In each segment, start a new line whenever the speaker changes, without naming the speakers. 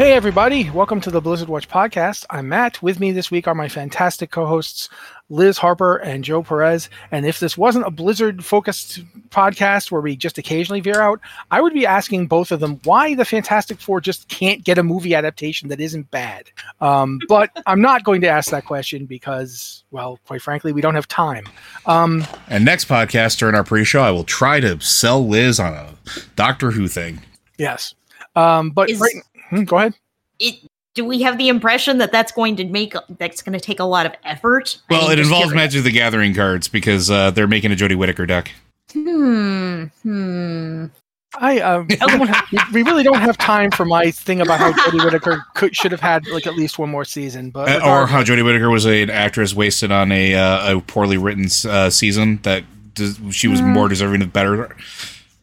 Hey, everybody. Welcome to the Blizzard Watch podcast. I'm Matt. With me this week are my fantastic co hosts, Liz Harper and Joe Perez. And if this wasn't a Blizzard focused podcast where we just occasionally veer out, I would be asking both of them why the Fantastic Four just can't get a movie adaptation that isn't bad. Um, but I'm not going to ask that question because, well, quite frankly, we don't have time. Um,
And next podcast during our pre-show, I will try to sell Liz on a Doctor Who thing.
yes. Um, but
Is-
right, hmm, go ahead.
it, do we have the impression that that's going to make that's going to take a lot of effort?
Well,
I'm
it involves
curious.
Magic the Gathering cards because uh, they're making a Jodie Whittaker deck.
Hmm. Hmm.
I um, we, have, we really don't have time for my thing about how Jodie Whittaker could should have had like at least one more season, but
Uh, or how Jodie Whittaker was a, an actress wasted on a, uh, a poorly written uh, season that des- she was more deserving of better,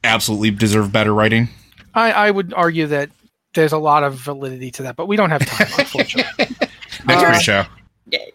absolutely deserved better writing.
I, I would argue that there's a lot of validity to that, but we don't have time, unfortunately.
Next
Uh,
pre-show.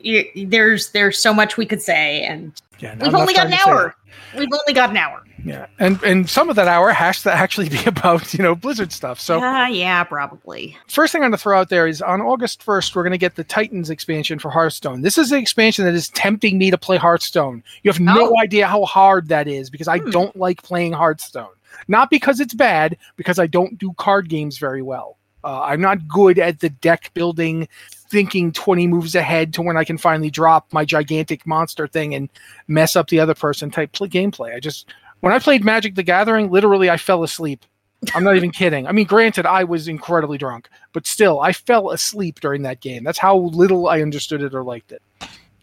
Y- y- There's there's so much we could say, and
Yeah, not
we've only got an
time to say
hour. We've only got an hour.
Yeah, and and some of that hour has to actually be about you know Blizzard stuff. So
Yeah, yeah, probably.
first thing I'm going to throw out there is on August 1st, we're going to get the Titans expansion for Hearthstone. This is the expansion that is tempting me to play Hearthstone. You have no
Oh.
idea how hard that is because I
Hmm.
don't like playing Hearthstone. Not because it's bad, because I don't do card games very well. Uh, I'm not good at the deck building, thinking 20 moves ahead to when I can finally drop my gigantic monster thing and mess up the other person type play- gameplay. I just, when I played Magic the Gathering, literally I fell asleep. I'm not even kidding. I mean, granted, I was incredibly drunk, but still, I fell asleep during that game. That's how little I understood it or liked it.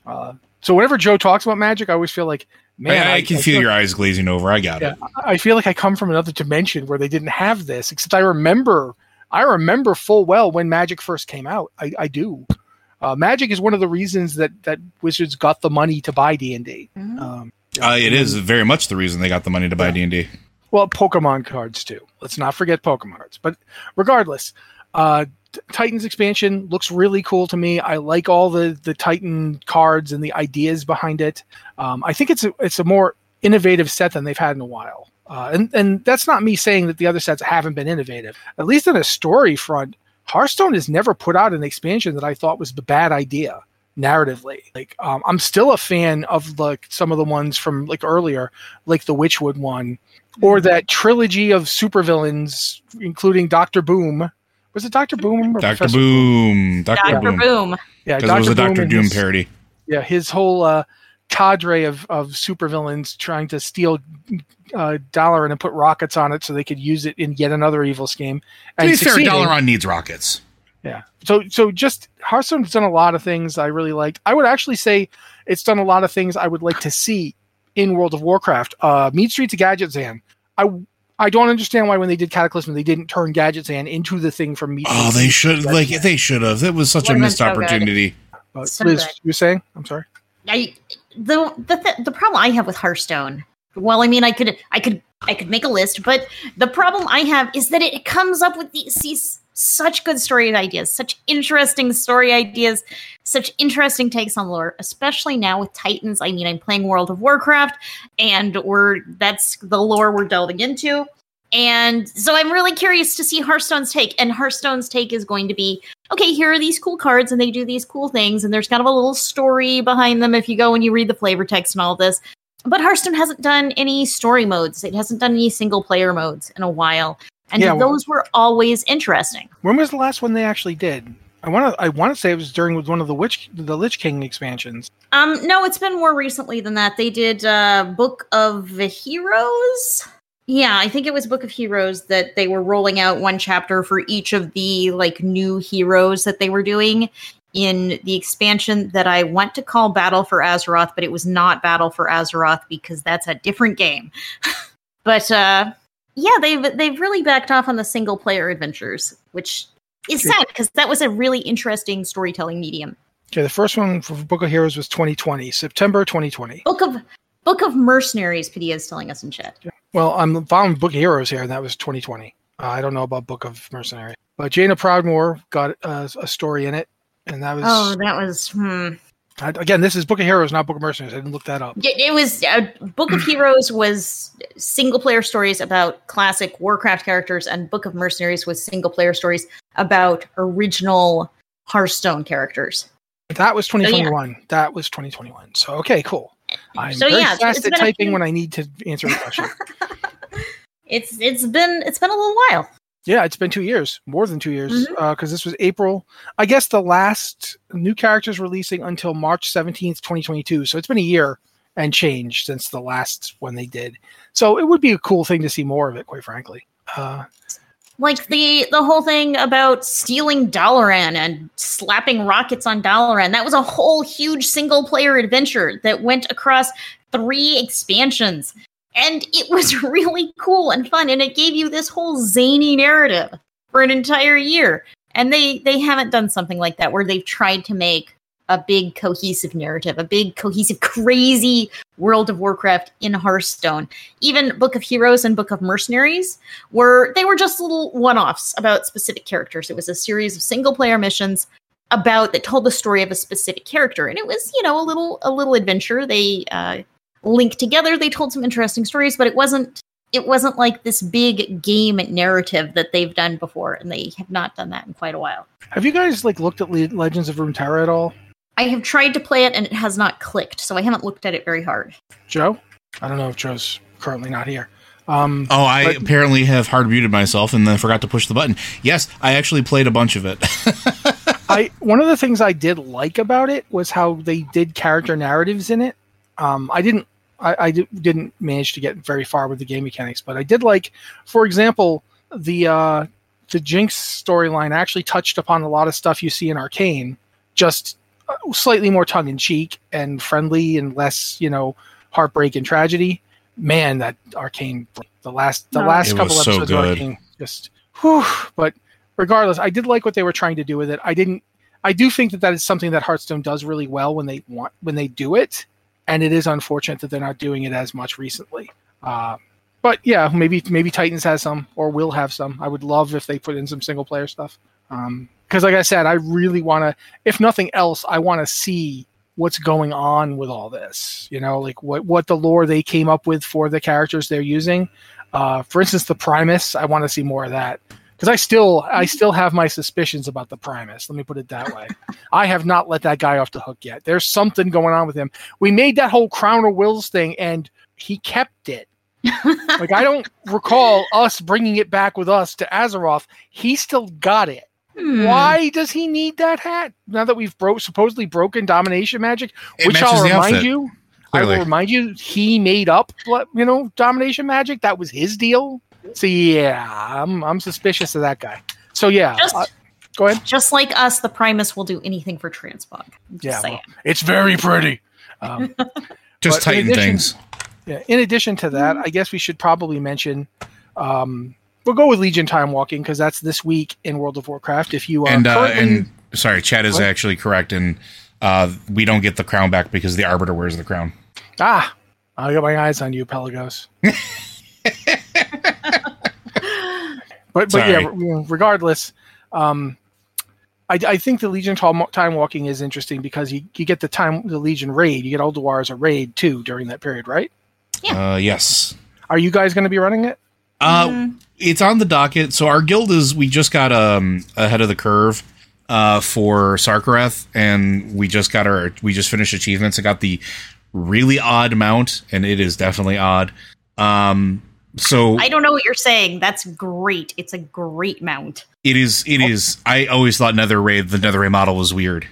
Uh, so whenever Joe talks about Magic, I always feel like, man,
I, I can feel your eyes glazing over. I got
yeah,
it.
I feel like I come from another dimension where they didn't have this. Except I remember, I remember full well when Magic first came out. I, I do. Uh, Magic is one of the reasons that that Wizards got the money to buy D and D. Um,
Uh, it is very much the reason they got the money to buy D and D.
Well, Pokemon cards too. Let's not forget Pokemon cards. But regardless, uh, T- Titans expansion looks really cool to me. I like all the the Titan cards and the ideas behind it. Um, I think it's a, it's a more innovative set than they've had in a while. Uh, and and that's not me saying that the other sets haven't been innovative. At least on a story front, Hearthstone has never put out an expansion that I thought was the bad idea narratively. Like um, I'm still a fan of like some of the ones from like earlier, like the Witchwood one, or that trilogy of supervillains, including Doctor Boom. Was it Doctor Boom?
Doctor Boom, Doctor Boom,
Boom.
Yeah,
because it was a Doctor Doom
his-
parody.
Yeah, his whole uh, cadre of of supervillains trying to steal uh, Dalaran and put rockets on it so they could use it in yet another evil scheme.
To be
And
fair,
succeeding.
Dalaran needs rockets.
Yeah. So so just Hearthstone's done a lot of things I really liked. I would actually say it's done a lot of things I would like to see in World of Warcraft. Uh Mean Street to Gadgetzan. I I don't understand why when they did Cataclysm they didn't turn Gadgetzan into the thing from Meat.
Oh, they should like they should have. That was such a missed
so
opportunity.
But
So
Liz, you were saying? I'm sorry.
I the the th- the problem I have with Hearthstone. Well, I mean, I could I could I could make a list, but the problem I have is that it comes up with these, these such good story ideas, such interesting story ideas, such interesting takes on lore, especially now with Titans. I mean, I'm playing World of Warcraft, and we're that's the lore we're delving into. And so I'm really curious to see Hearthstone's take. And Hearthstone's take is going to be okay, here are these cool cards and they do these cool things, and there's kind of a little story behind them if you go and you read the flavor text and all this. But Hearthstone hasn't done any story modes, it hasn't done any single player modes in a while. And
Yeah,
those were always interesting.
When was the last one they actually did? I want to. I want to say it was during one of the Witch, the Lich King expansions.
Um, no, it's been more recently than that. They did uh Book of the Heroes. Yeah, I think it was Book of Heroes that they were rolling out one chapter for each of the like new heroes that they were doing in the expansion that I want to call Battle for Azeroth, but it was not Battle for Azeroth because that's a different game. but uh yeah, they've they've really backed off on the single player adventures, which is sad because that was a really interesting storytelling medium.
Okay, the first one for Book of Heroes was 2020, September 2020.
Book of Book of Mercenaries, Padilla is telling us in chat.
Well, I'm found Book of Heroes here, and that was 2020. Uh, I don't know about Book of Mercenary, but Jaina Proudmoore got uh, a story in it, and that was
Oh, that was hmm.
I- again. This is Book of Heroes, not Book of Mercenaries. I didn't look that up.
It, was uh, Book of Heroes was single player stories about classic Warcraft characters, and Book of Mercenaries was single player stories about original Hearthstone characters.
That was
Oh, yeah.
2021. That was 2021. So okay, cool. I'm
So,
very
yeah,
fast at typing
few-
when I need to answer a question.
It's it's been it's been a little while.
Yeah, it's been two years, more than two years, because this was April. I guess the last new characters releasing until March 17th, 2022. So it's been a year and change since the last one they did. So it would be a cool thing to see more of it, quite frankly. Uh,
Like the the whole thing about stealing Dalaran and slapping rockets on Dalaran. That was a whole huge single player adventure that went across three expansions. And it was really cool and fun and it gave you this whole zany narrative for an entire year. And they they haven't done something like that where they've tried to make a big cohesive narrative, a big cohesive crazy World of Warcraft in Hearthstone. Even Book of Heroes and Book of Mercenaries were they were just little one-offs about specific characters. It was a series of single-player missions about that told the story of a specific character, and it was you know a little a little adventure. They uh, linked together. They told some interesting stories, but it wasn't it wasn't like this big game narrative that they've done before, and they have not done that in quite a while.
have you guys like looked at Le- Legends of Runeterra at all,
I have tried to play it, and it has not clicked, so I haven't looked at it very hard.
Joe? I don't know if Joe's currently not here. Um,
Oh, I
But-
apparently have hard muted myself and then forgot to push the button. Yes, I actually played a bunch of it.
I one of the things I did like about it was how they did character narratives in it. Um, I didn't I, I didn't manage to get very far with the game mechanics, but I did like, for example, the uh, the Jinx storyline actually touched upon a lot of stuff you see in Arcane, just uh, slightly more tongue in cheek and friendly and less you know heartbreak and tragedy. Man, that Arcane the last the last
It
couple
was so
episodes of. Arcane just whew, but regardless, I did like what they were trying to do with it. I didn't. I do think that that is something that Hearthstone does really well when they want when they do it, and it is unfortunate that they're not doing it as much recently. Uh, but yeah, maybe maybe Titans has some or will have some. I would love if they put in some single player stuff. Because like I said, I really want to. If nothing else, I want to see what's going on with all this. You know, like what what the lore they came up with for the characters they're using. Uh, for instance, the Primus. I want to see more of that because I still I still have my suspicions about the Primus. Let me put it that way. I have not let that guy off the hook yet. There's something going on with him. We made that whole Crown of Wills thing, and he kept it. like I don't recall us bringing it back with us to Azeroth. He still got it.
Hmm.
Why does he need that hat now that we've broke supposedly broken domination magic?
It
which
matches
I'll
the
remind
outfit,
you, I will remind you, he made up what you know domination magic. That was his deal. So yeah, I'm I'm suspicious of that guy. So yeah,
Just-
uh, go ahead.
Just like us, the Primus will do anything for transmog. Just
Yeah,
saying.
well, it's very pretty. Um,
Just
But in
Titan
addition-
things.
Yeah. In addition to that,
Mm-hmm.
I guess we should probably mention Um, we'll go with Legion Time Walking because that's this week in World of Warcraft. If you are
and uh, and sorry, Chad is
What?
actually correct, and uh, we don't get the crown back because the arbiter wears the crown.
ah, I got my eyes on you, Pelagos. but but yeah,
Sorry.
re- regardless, um, I, I think the Legion Time time walking is interesting because you, you get the time the Legion raid, you get Ulduar as a raid too during that period, right?
Uh, yes.
Are you guys going to be running it?
Uh, it's on the docket. So our guild is we just got um ahead of the curve uh for Sarkareth, and we just got our we just finished achievements and got the really odd mount, and it is definitely odd. Um, so
I don't know what you're saying. That's great. It's a great mount.
it is it is. I always thought Nether Ray the Nether Ray model was weird.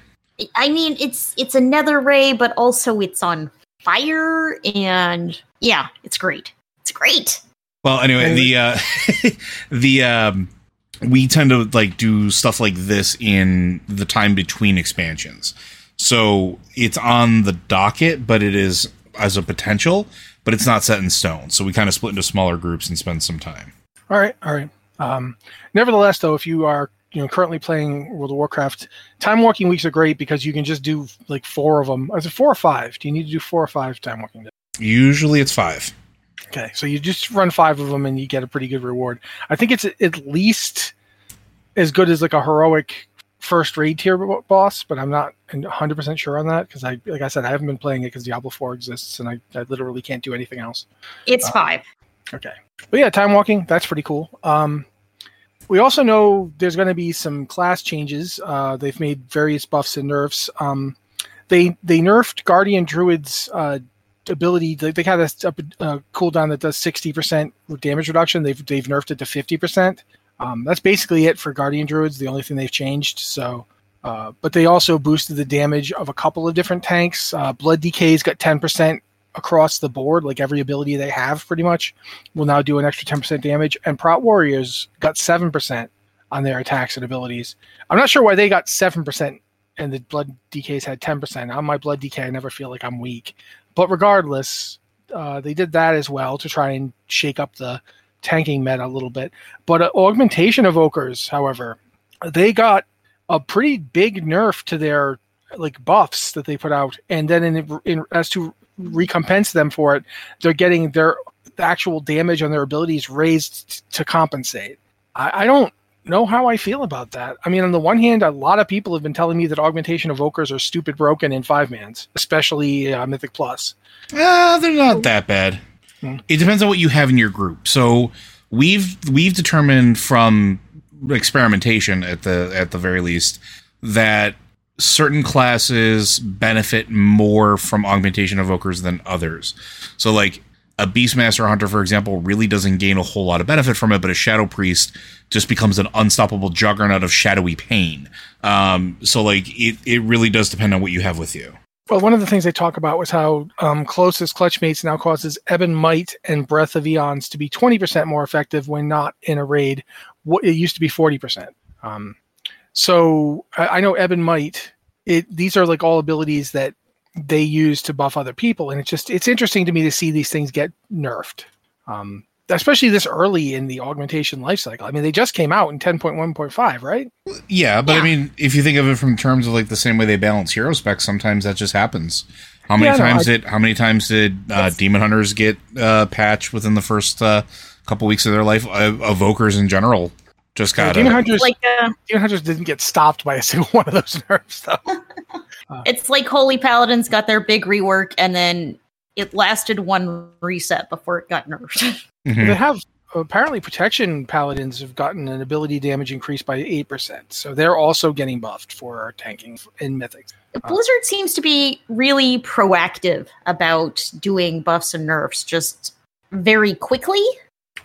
I mean, it's it's a nether ray, but also it's on fire, and yeah, it's great. It's great.
Well, anyway, the uh, the um, we tend to like do stuff like this in the time between expansions. So it's on the docket, but it is as a potential, but it's not set in stone. So we kind of split into smaller groups and spend some time.
All right, all right. Um, nevertheless, though, if you are you know currently playing World of Warcraft, time walking weeks are great because you can just do like four of them. Is it four or five? Do you need to do four or five time walking days?
Usually it's five.
Okay, so you just run five of them and you get a pretty good reward. I think it's at least as good as like a heroic first raid tier boss, but I'm not 100 percent sure on that because I, like I said, I haven't been playing it because Diablo 4 exists and I, I literally can't do anything else.
It's
Uh,
five.
Okay. But yeah, time walking, that's pretty cool. Um, we also know there's going to be some class changes. Uh, they've made various buffs and nerfs. Um, they they nerfed Guardian Druid's uh, ability. They, they had a, a cooldown that does 60% damage reduction. They've they've nerfed it to 50%. Um, that's basically it for Guardian Druids. The only thing they've changed. So, uh, but they also boosted the damage of a couple of different tanks. Uh, Blood DKs got 10% across the board, like every ability they have pretty much will now do an extra 10% damage. And Prot Warriors got 7% on their attacks and abilities. I'm not sure why they got 7% and the Blood DKs had 10%. On my Blood DK, I never feel like I'm weak. But regardless, uh, they did that as well to try and shake up the tanking meta a little bit. But uh, Augmentation Evokers, however, they got a pretty big nerf to their like buffs that they put out, and then in, in as to recompense them for it, they're getting their actual damage on their abilities raised to compensate. I, I don't know how I feel about that. I mean, on the one hand, a lot of people have been telling me that augmentation evokers are stupid broken in five mans, especially uh, Mythic Plus.
Uh, they're not that bad. It depends on what you have in your group. So we've we've determined from experimentation at the at the very least that certain classes benefit more from augmentation evokers than others. So like a Beastmaster Hunter, for example, really doesn't gain a whole lot of benefit from it, but a Shadow Priest just becomes an unstoppable juggernaut of shadowy pain. Um, so like it, it really does depend on what you have with you.
Well, one of the things they talk about was how um, Close as Clutchmates now causes Ebon Might and Breath of Eons to be 20% more effective when not in a raid. What it used to be 40%. Um, so I, I know Ebon Might. It these are like all abilities that they use to buff other people, and it's just it's interesting to me to see these things get nerfed, um, especially this early in the augmentation life cycle. I mean, they just came out in 10.1.5, right?
Yeah, but I mean, if you think of it from terms of like the same way they balance hero specs, sometimes that just happens. How many
Yeah, no,
times
I-
did how many times did uh, demon hunters get uh, patched within the first uh, couple weeks of their life? Uh, evokers in general just
Yeah,
got
Demon Hunters,
Like uh,
Demon Hunters didn't get stopped by a single one of those nerfs, though.
it's like Holy Paladins got their big rework, and then it lasted one reset before it got nerfed.
They have apparently protection paladins have gotten an ability damage increase by eight percent, so they're also getting buffed for tanking in mythics.
Blizzard seems to be really proactive about doing buffs and nerfs just very quickly.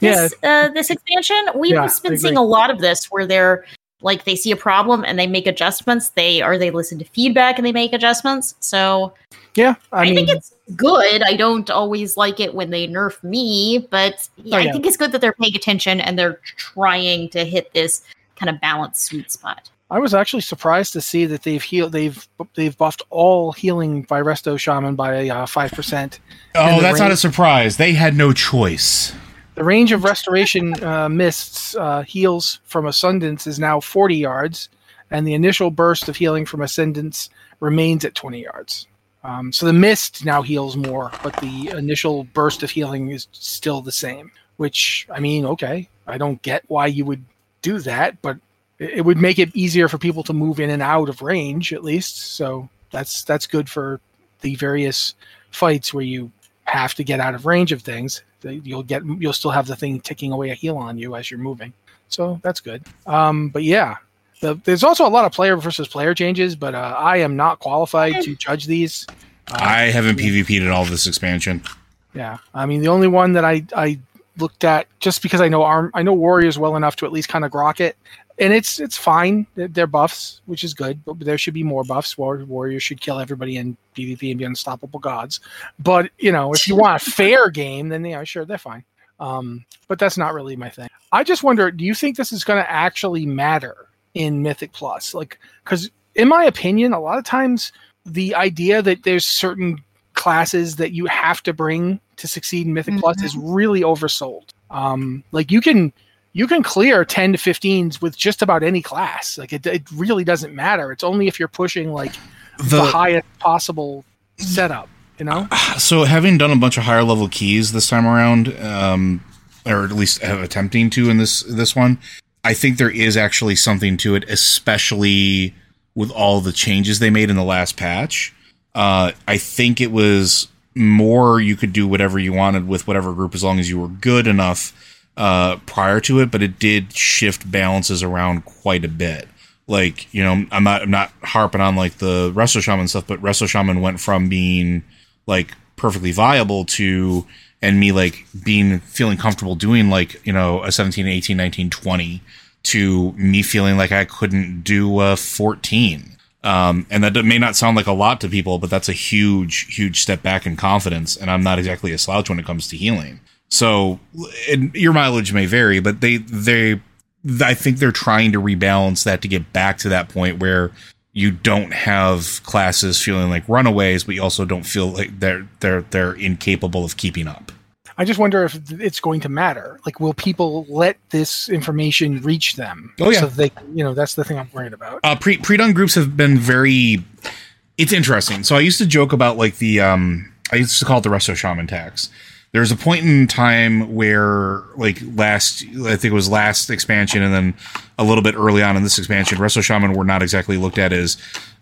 This uh, this expansion, we've
Yeah,
been seeing a lot of this where they're like they see a problem and they make adjustments. They or they listen to feedback and they make adjustments. So
Yeah, I,
I,
mean,
think it's good. I don't always like it when they nerf me, but yeah,
Oh,
I think it's good that they're paying attention and they're trying to hit this kind of balanced sweet spot.
I was actually surprised to see that they've healed. They've they've buffed all healing by Resto Shaman by uh, five percent.
Oh, that's not a surprise. They had no choice.
The range of restoration uh, mists uh, heals from Ascendance is now 40 yards, and the initial burst of healing from Ascendance remains at 20 yards. Um, so the mist now heals more, but the initial burst of healing is still the same. Which I mean, okay, I don't get why you would do that, but it, would make it easier for people to move in and out of range at least. So that's that's good for the various fights where you have to get out of range of things. You'll get you'll still have the thing ticking away a heal on you as you're moving. So that's good. Um, but yeah, the, there's also a lot of player versus player changes, but uh, I am not qualified to judge these. Uh,
I haven't PvP'd at all this expansion.
Yeah, I mean the only one that I I looked at just because I know arm I know warriors well enough to at least kind of grok it, and it's it's fine. They're, they're buffs, which is good, but there should be more buffs. War, warriors should kill everybody in PvP and be unstoppable gods. But you know, if you want a fair game, then yeah, sure, they're fine. Um, but that's not really my thing. I just wonder, do you think this is going to actually matter in Mythic Plus? Like, because in my opinion, a lot of times the idea that there's certain classes that you have to bring to succeed in Mythic Plus is really oversold. Um, like you can you can clear 10 to 15s with just about any class. Like it, it really doesn't matter. It's only if you're pushing like the,
The-
highest possible setup, you know?
So, having done a bunch of higher level keys this time around, um, or at least have attempting to in this this one, I think there is actually something to it, especially with all the changes they made in the last patch. Uh, I think it was more you could do whatever you wanted with whatever group as long as you were good enough uh, prior to it, but it did shift balances around quite a bit. Like you know, I'm not I'm not harping on like the Resto Shaman stuff, but Resto Shaman went from being like perfectly viable to and me like being feeling comfortable doing like you know a 17 18 19 20 to me feeling like i couldn't do a 14 um, and that may not sound like a lot to people but that's a huge huge step back in confidence and i'm not exactly a slouch when it comes to healing. So your mileage may vary but they they i think they're trying to rebalance that to get back to that point where you don't have classes feeling like runaways, but you also don't feel like they're they're they're incapable of keeping up.
I just wonder if it's going to matter. Like, will people let this information reach them?
Oh, yeah.
So they, you know, that's the thing I'm worried about.
Uh, pre pre done groups have been very. It's interesting. So I used to joke about like the um I used to call it the Resto Shaman tax. There's a point in time where like last I think it was last expansion and then a little bit early on in this expansion, Resto Shaman were not exactly looked at as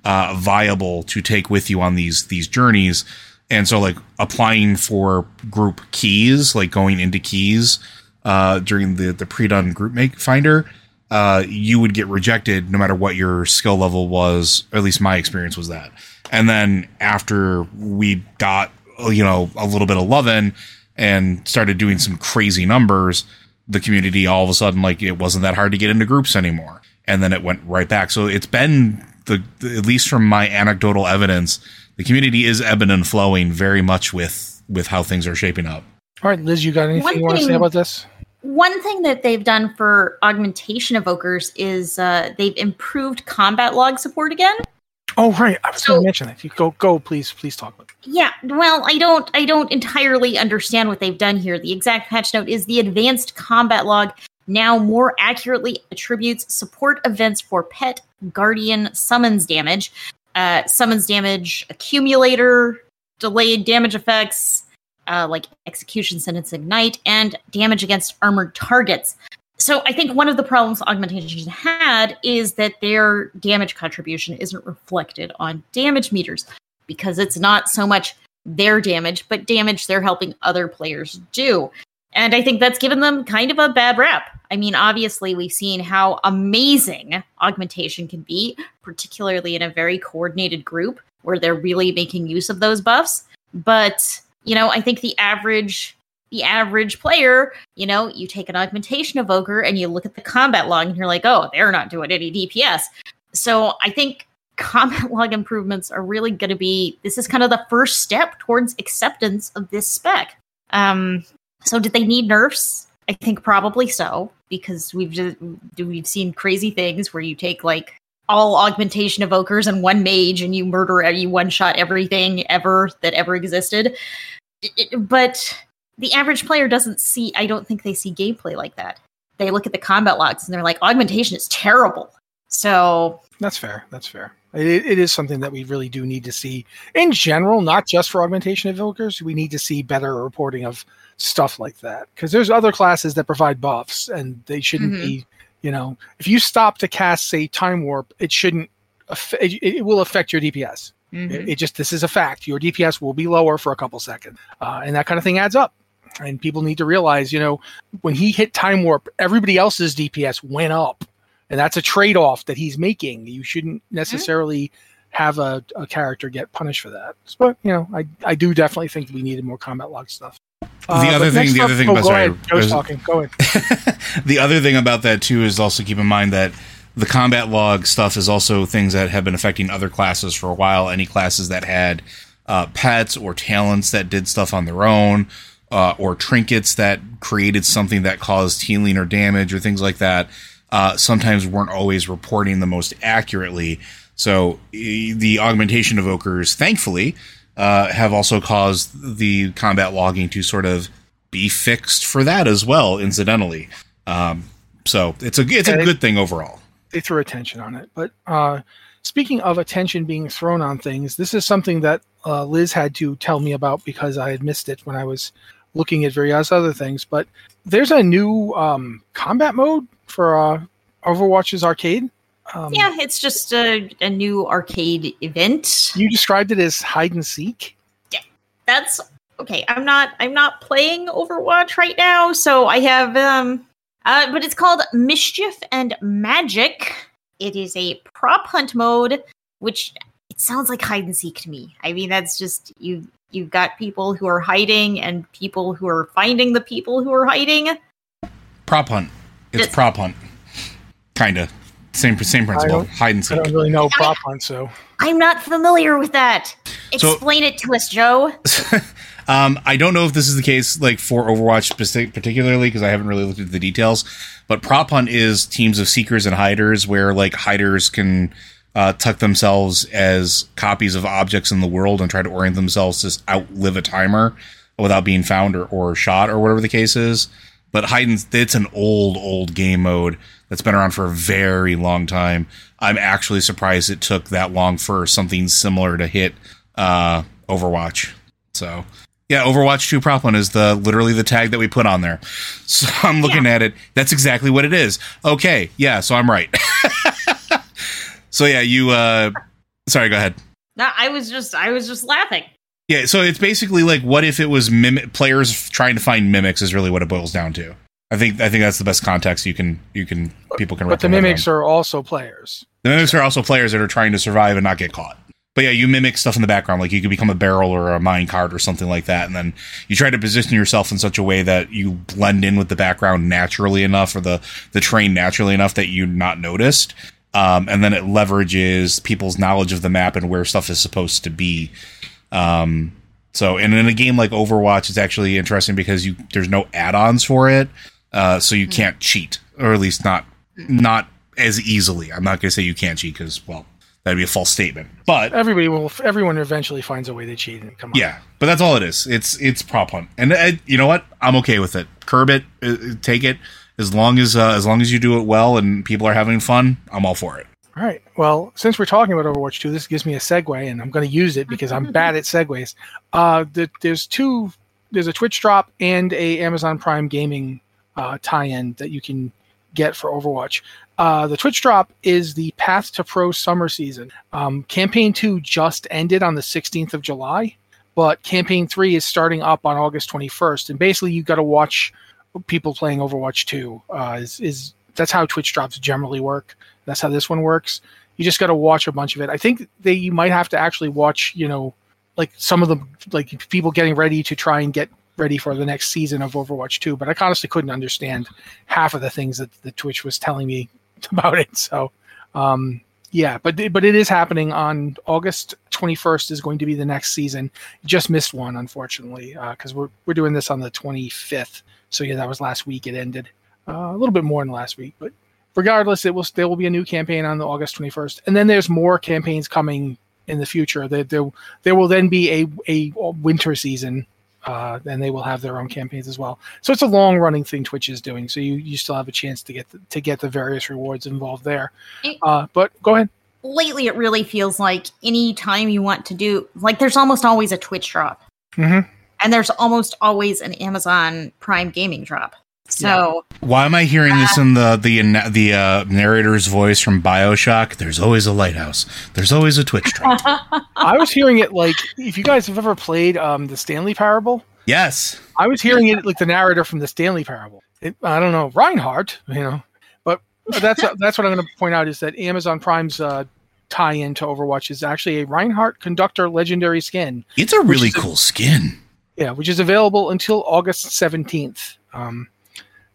uh, viable to take with you on these these journeys. And so like applying for group keys, like going into keys uh, during the the pre-done group make finder, uh, you would get rejected no matter what your skill level was. At least my experience was that. And then after we got you know a little bit of loving and started doing some crazy numbers, the community all of a sudden like it wasn't that hard to get into groups anymore. And then it went right back. So it's been the, the at least from my anecdotal evidence, the community is ebbing and flowing very much with with how things are shaping up.
All right, Liz, you got anything
One
you want to say about this?
One thing that they've done for augmentation evokers is uh, they've improved combat log support again.
Oh, right. I was going to mention that. You go, go, please, please talk.
Yeah, well, I don't I don't entirely understand what they've done here. The exact patch note is the advanced combat log now more accurately attributes support events for pet guardian summons damage, uh, summons damage accumulator, delayed damage effects, uh, like execution sentence ignite, and damage against armored targets. So I think one of the problems augmentation had is that their damage contribution isn't reflected on damage meters because it's not so much their damage, but damage they're helping other players do. And I think that's given them kind of a bad rap. I mean, obviously, we've seen how amazing augmentation can be, particularly in a very coordinated group where they're really making use of those buffs. But, you know, I think the average the average player, you know, you take an augmentation evoker and you look at the combat log and you're like, oh, they're not doing any DPS. So I think combat log improvements are really going to be this is kind of the first step towards acceptance of this spec. Um, so did they need nerfs? I think probably so because we've just we've seen crazy things where you take like all augmentation evokers and one mage and you murder you one shot everything ever that ever existed. It- but the average player doesn't see. I don't think they see gameplay like that. They look at the combat logs and they're like, augmentation is terrible. So
That's fair. That's fair. It, it is something that we really do need to see in general, not just for augmentation of evokers. We need to see better reporting of stuff like that because there's other classes that provide buffs and they shouldn't
Mhm.
be. You know, if you stop to cast, say, time warp, it shouldn't. It, it will affect your DPS. It, it just this is a fact. Your DPS will be lower for a couple seconds, uh, and that kind of thing adds up. And people need to realize, you know, when he hit time warp, everybody else's DPS went up, and that's a trade off that he's making. You shouldn't necessarily have a, a character get punished for that. But you know, I I do definitely think we needed more combat log stuff.
The
Uh,
other thing- the
up-
other thing
oh,
about-
go
sorry,
ahead. Joe's
was-
talking. Go ahead.
the other thing about that too is also keep in mind that the combat log stuff is also things that have been affecting other classes for a while. Any classes that had uh, pets or talents that did stuff on their own, uh, or trinkets that created something that caused healing or damage or things like that, uh, sometimes weren't always reporting the most accurately. So the augmentation evokers, thankfully, uh, have also caused the combat logging to sort of be fixed for that as well, incidentally. Um, so it's a it's a good thing overall.
they threw attention on it. But uh, speaking of attention being thrown on things, this is something that uh, Liz had to tell me about because I had missed it when I was looking at various other things. But there's a new um, combat mode for uh, Overwatch's arcade. Um,
yeah, it's just a, a new arcade event.
You described it as hide and seek.
Yeah, that's okay. I'm not I'm not playing Overwatch right now, so I have um uh but it's called Mischief and Magic. It is a prop hunt mode, which it sounds like hide and seek to me. I mean, that's just you you've got people who are hiding and people who are finding the people who are hiding.
Prop hunt. It's
It's-
prop hunt. Kinda. Same same principle. Hide and seek.
I don't really know prop hunt, so
I'm not familiar with that.
So-
Explain it to us, Joe.
Um, I don't know if this is the case like for Overwatch speci- particularly because I haven't really looked at the details. But prop hunt is teams of seekers and hiders where like hiders can uh, tuck themselves as copies of objects in the world and try to orient themselves to outlive a timer without being found or, or shot or whatever the case is. But hide and it's an old old game mode that's been around for a very long time. I'm actually surprised it took that long for something similar to hit uh, Overwatch. So yeah, Overwatch 2 prop one is the literally the tag that we put on there. So I'm looking at it. That's exactly what it is. Okay, yeah, so I'm right. so yeah, you uh sorry, go ahead.
No, I was just I was just laughing.
Yeah, so it's basically like what if it was mimic players trying to find mimics is really what it boils down to. I think I think that's the best context you can you can people can
but the mimics are also players.
The mimics are also players that are trying to survive and not get caught. But yeah, you mimic stuff in the background, like you could become a barrel or a mine cart or something like that, and then you try to position yourself in such a way that you blend in with the background naturally enough, or the the terrain naturally enough that you're not noticed. Um, and then it leverages people's knowledge of the map and where stuff is supposed to be. Um, so, and in a game like Overwatch, it's actually interesting because you there's no add-ons for it, uh, so you can't cheat, or at least not not as easily. I'm not going to say you can't cheat because, well, that'd be a false statement. But
Everybody will. Everyone eventually finds a way to cheat and come on.
yeah, but that's all it is. It's it's prop hunt, and I, you know what? I'm okay with it. Curb it, uh, take it as long as uh, as long as you do it well and people are having fun. I'm all for it.
All right. Well, since we're talking about Overwatch 2, this gives me a segue, and I'm going to use it because I'm bad at segues. Uh, the, there's two. There's a Twitch drop and a Amazon Prime Gaming uh, tie-in that you can get for Overwatch. Uh, the Twitch drop is the Path to Pro Summer Season. Um, campaign two just ended on the 16th of July, but campaign three is starting up on August 21st, and basically you've got to watch people playing Overwatch 2. Uh, is, is that's how Twitch drops generally work. That's how this one works. You just got to watch a bunch of it. I think that you might have to actually watch, you know, like some of the like people getting ready to try and get ready for the next season of Overwatch 2. But I honestly couldn't understand half of the things that the Twitch was telling me about it. So, um, yeah, but but it is happening on August 21st is going to be the next season. Just missed one unfortunately because we're we're doing this on the 25th. So yeah, that was last week. It ended uh, a little bit more than last week, but regardless, it will there will be a new campaign on the August 21st, and then there's more campaigns coming in the future. There there, there will then be a a winter season uh, and they will have their own campaigns as well. So it's a long running thing Twitch is doing. So you, you still have a chance to get the, to get the various rewards involved there. Uh, but go ahead.
Lately, it really feels like any time you want to do, like, there's almost always a Twitch drop,
Mm-hmm.
and there's almost always an Amazon Prime gaming drop. So
Why am I hearing this in the the the uh, narrator's voice from Bioshock? There's always a lighthouse. There's always a Twitch drop.
I was hearing it like if you guys have ever played um, the Stanley Parable,
yes,
I was hearing it like the narrator from the Stanley Parable. It, I don't know Reinhardt, you know, but that's that's what I'm going to point out is that Amazon Prime's uh, tie-in to Overwatch is actually a Reinhardt Conductor Legendary skin.
it's a really
is a-
cool skin.
Yeah, which is available until August 17th. Um,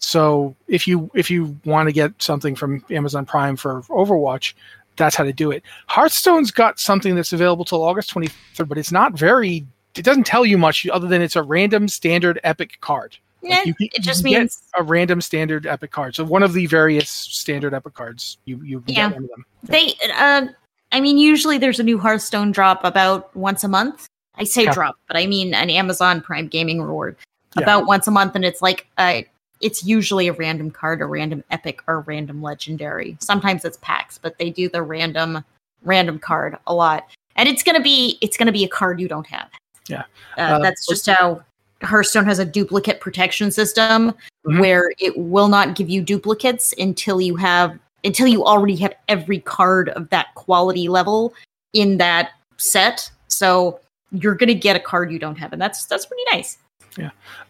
so if you if you want to get something from Amazon Prime for Overwatch, that's how to do it. Hearthstone's got something that's available till August 23rd, but it's not very. It doesn't tell you much other than it's a random standard epic card.
yeah,
you
it just means
a random standard epic card. So one of the various standard epic cards, you you
Yeah.
get one of them.
they. Uh, I mean, usually there's a new Hearthstone drop about once a month. I say
Yeah.
drop, but I mean an Amazon Prime gaming reward
Yeah.
about once a month, and it's like uh, it's usually a random card, a random epic, or a random legendary. Sometimes it's packs, but they do the random random card a lot, and it's gonna be it's gonna be a card you don't have.
Yeah.
uh,
Uh,
that's just how Hearthstone has a duplicate protection system
Mhm.
where it will not give you duplicates until you have until you already have every card of that quality level in that set. So you're gonna get a card you don't have, and that's that's pretty nice.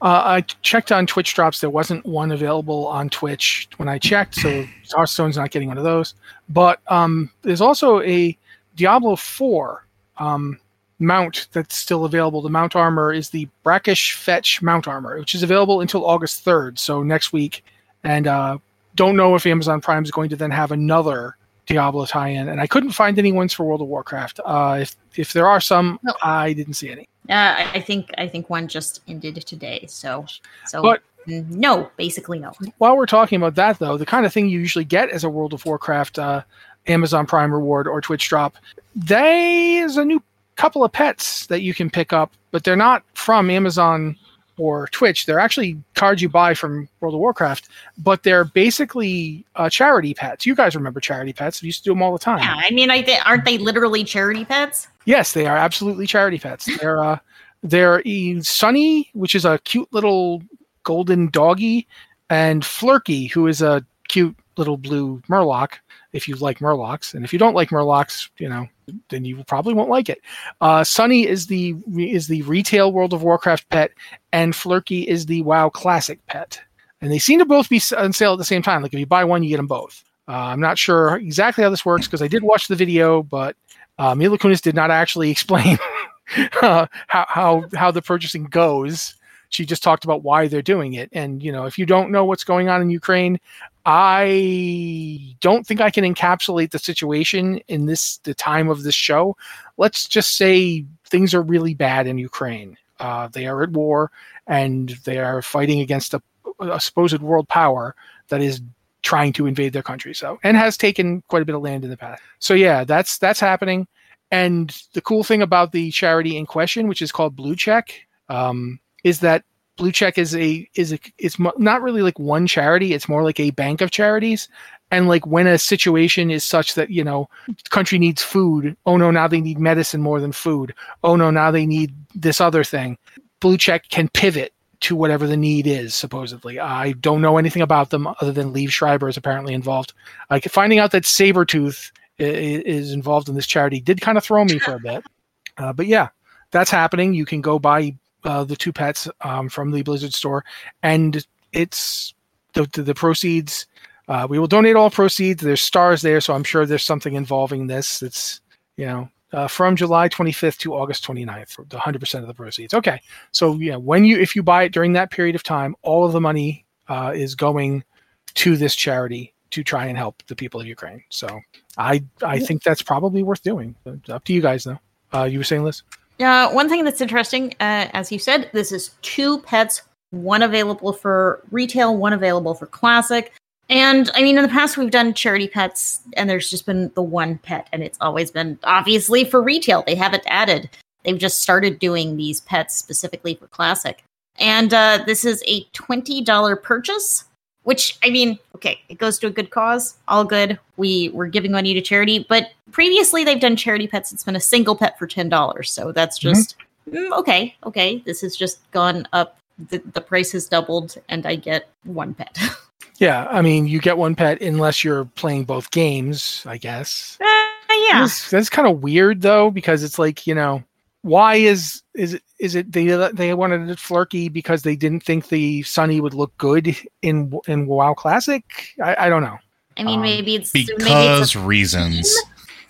Uh, I checked on Twitch drops. There wasn't one available on Twitch when I checked, so Hearthstone's not getting one of those. But um, there's also a Diablo 4 um, mount that's still available. The mount armor is the Brackish Fetch mount armor, which is available until August 3rd, so next week. And uh, don't know if Amazon Prime is going to then have another Diablo tie-in. And I couldn't find any ones for World of Warcraft. Uh, if if there are some,
No.
I didn't see any.
Uh, I think I think one just ended today. So so
But-
no, basically no.
while we're talking about that though the kind of thing you usually get as a world of warcraft uh, amazon prime reward or twitch drop there's a new couple of pets that you can pick up but they're not from amazon or twitch they're actually cards you buy from world of warcraft but they're basically uh, charity pets you guys remember charity pets we used to do them all the time
Yeah, I mean, I th- aren't they literally charity pets?
Yes, they are absolutely charity pets. They're uh, they're e- Sunny, which is a cute little golden doggy, and Flurky, who is a cute little blue Murloc. If you like Murlocs, and if you don't like Murlocs, you know, then you probably won't like it. Uh, Sunny is the is the retail World of Warcraft pet, and Flurky is the WoW Classic pet. And they seem to both be on sale at the same time. Like if you buy one, you get them both. Uh, I'm not sure exactly how this works because I did watch the video, but uh, Mila Kunis did not actually explain uh, how, how how the purchasing goes. She just talked about why they're doing it. And you know, if you don't know what's going on in Ukraine, I don't think I can encapsulate the situation in this the time of this show. Let's just say things are really bad in Ukraine. Uh, they are at war and they are fighting against a, a supposed world power that is trying to invade their country. So and has taken quite a bit of land in the past. So yeah, that's that's happening. And the cool thing about the charity in question, which is called Blue Check, um, is that Blue Check is a is a it's not really like one charity. It's more like a bank of charities. And like when a situation is such that you know, country needs food. Oh no, now they need medicine more than food. Oh no, now they need this other thing. Blue Check can pivot to whatever the need is. Supposedly, I don't know anything about them other than Liev Schreiber is apparently involved. Like finding out that Sabretooth is involved in this charity did kind of throw me for a bit. Uh, but yeah, that's happening. You can go buy uh, the two pets um, from the Blizzard store, and it's the the, the proceeds. Uh, we will donate all proceeds. There's stars there, so I'm sure there's something involving this. It's you know uh, from July 25th to August 29th the 100% of the proceeds. Okay, so yeah, when you if you buy it during that period of time, all of the money uh, is going to this charity to try and help the people of Ukraine. So I I think that's probably worth doing. It's up to you guys though. Uh, you were saying, Liz?
Uh, one thing that's interesting, uh, as you said, this is two pets, one available for retail, one available for classic. And I mean, in the past, we've done charity pets, and there's just been the one pet, and it's always been obviously for retail. They haven't added They've just started doing these pets specifically for Classic. And uh, this is a $20 purchase, which I mean, okay, it goes to a good cause, all good. We we're giving money to charity, but previously they've done charity pets. It's been a single pet for ten dollars, so that's just mm, okay. Okay, this has just gone up. The, the price has doubled, and I get one pet.
Yeah, I mean, you get one pet unless you're playing both games, I guess.
Uh, yeah,
That's, that's kind of weird though, because it's like you know, why is is it is it they they wanted it flirky because they didn't think the Sunny would look good in in WoW Classic? I, I don't know.
I mean,
Um,
maybe it's maybe
Because
it's a,
reasons.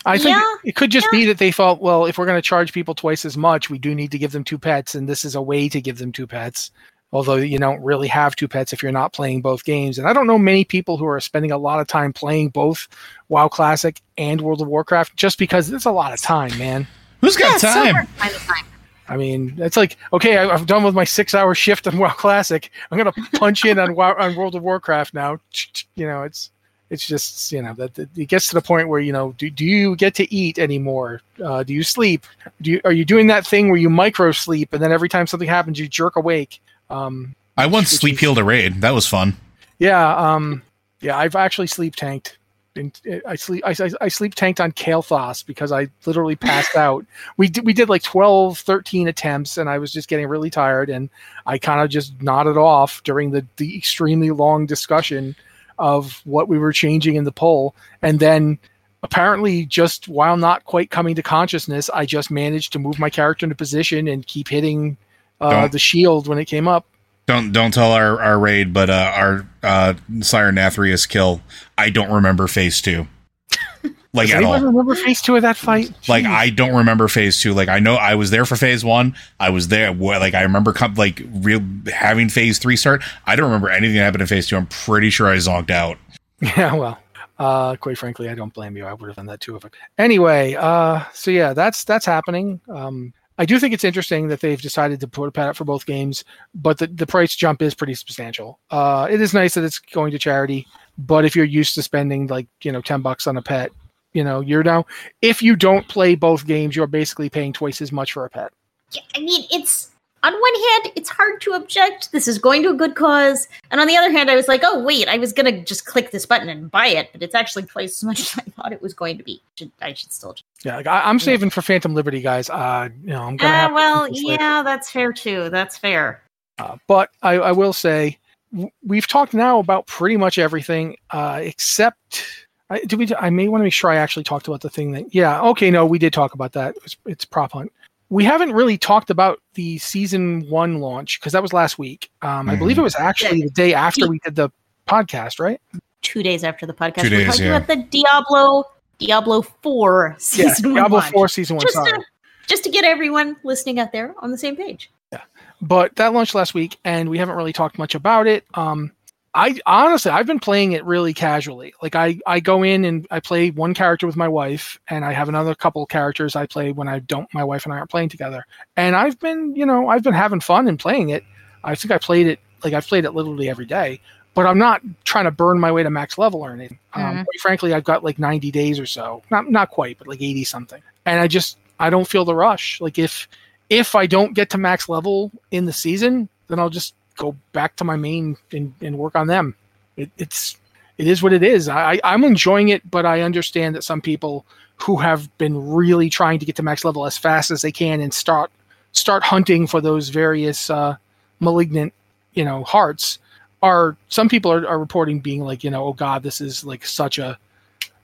I think
Yeah,
it could just be that they thought, well, if we're going to charge people twice as much, we do need to give them two pets, and this is a way to give them two pets. Although you don't really have two pets if you're not playing both games, and I don't know many people who are spending a lot of time playing both WoW Classic and World of Warcraft, just because it's a lot of time, man.
Who's got
yeah,
time?
hard to find the time.
I mean, it's like okay, I, I'm done with my six-hour shift on WoW Classic. I'm gonna punch in on WoW, on World of Warcraft now. You know, it's it's just you know that, that it gets to the point where you know do, do you get to eat anymore? Uh, do you sleep? Do you, are you doing that thing where you micro sleep and then every time something happens you jerk awake? Um,
I once sleep healed a raid. That was fun.
yeah, um, yeah, I've actually sleep tanked. And I sleep I, I- I sleep tanked on Kael'thas because I literally passed out. We did, we did like 12, 13 attempts and I was just getting really tired and I kind of just nodded off during the, the extremely long discussion of what we were changing in the poll. And then apparently just while not quite coming to consciousness, I just managed to move my character into position and keep hitting uh, the shield when it came up.
Don't don't tell our, our raid, but uh, our uh, Sire Nathrius kill. I don't remember phase two, like
Does
at all.
remember phase two of that fight?
Like
Jeez.
I don't remember phase two. Like I know I was there for phase one. I was there. Like I remember com- like real having phase three start. I don't remember anything that happened in phase two. I'm pretty sure I zonked out.
Yeah, well, uh, quite frankly, I don't blame you. I would have done that too. If I... Anyway, uh, so yeah, that's that's happening. Um, I do think it's interesting that they've decided to put a pet out for both games, but the, the price jump is pretty substantial. Uh, it is nice that it's going to charity, but if you're used to spending like you know ten bucks on a pet, you know you're now if you don't play both games, you're basically paying twice as much for a pet.
Yeah, I mean, it's on one hand, it's hard to object. This is going to a good cause, and on the other hand, I was like, oh wait, I was gonna just click this button and buy it, but it's actually twice as much as I thought it was going to be. Should, I should still.
Yeah, like I, I'm saving for Phantom Liberty, guys. Uh, you know, I'm gonna. have
Uh,
to
well,
keep later.
yeah, that's fair too. That's fair.
Uh, but I, I will say w- we've talked now about pretty much everything uh, except. I, do we? I may want to make sure I actually talked about the thing that. Yeah. Okay. No, we did talk about that. It's, it's prop hunt. We haven't really talked about the season one launch because that was last week. Um, I believe it was actually the day after we did the podcast, right?
Two days after the podcast,
Two
we're
days,
talking
yeah.
about the Diablo Diablo Four season one
Diablo
launch.
Four season one.
Just
Sorry.
to, just to get everyone listening out there on the same page.
Yeah, but that launched last week and we haven't really talked much about it um i honestly i've been playing it really casually. Like i i go in and i play one character with my wife and i have another couple characters i play when i don't my wife and i aren't playing together. And i've been you know i've been having fun and playing it. I think i played it like i've played it literally every day but i'm not trying to burn my way to max level or anything. Um,
Mhm.
quite frankly i've got like 90 days or so. Not not quite but like 80 something. And i just i don't feel the rush. Like if if I don't get to max level in the season, then I'll just go back to my main and, and work on them. It, it's it is what it is. I, I'm enjoying it, but I understand that some people who have been really trying to get to max level as fast as they can and start start hunting for those various uh, malignant, you know, hearts are some people are, are reporting being like, you know, oh god, this is like such a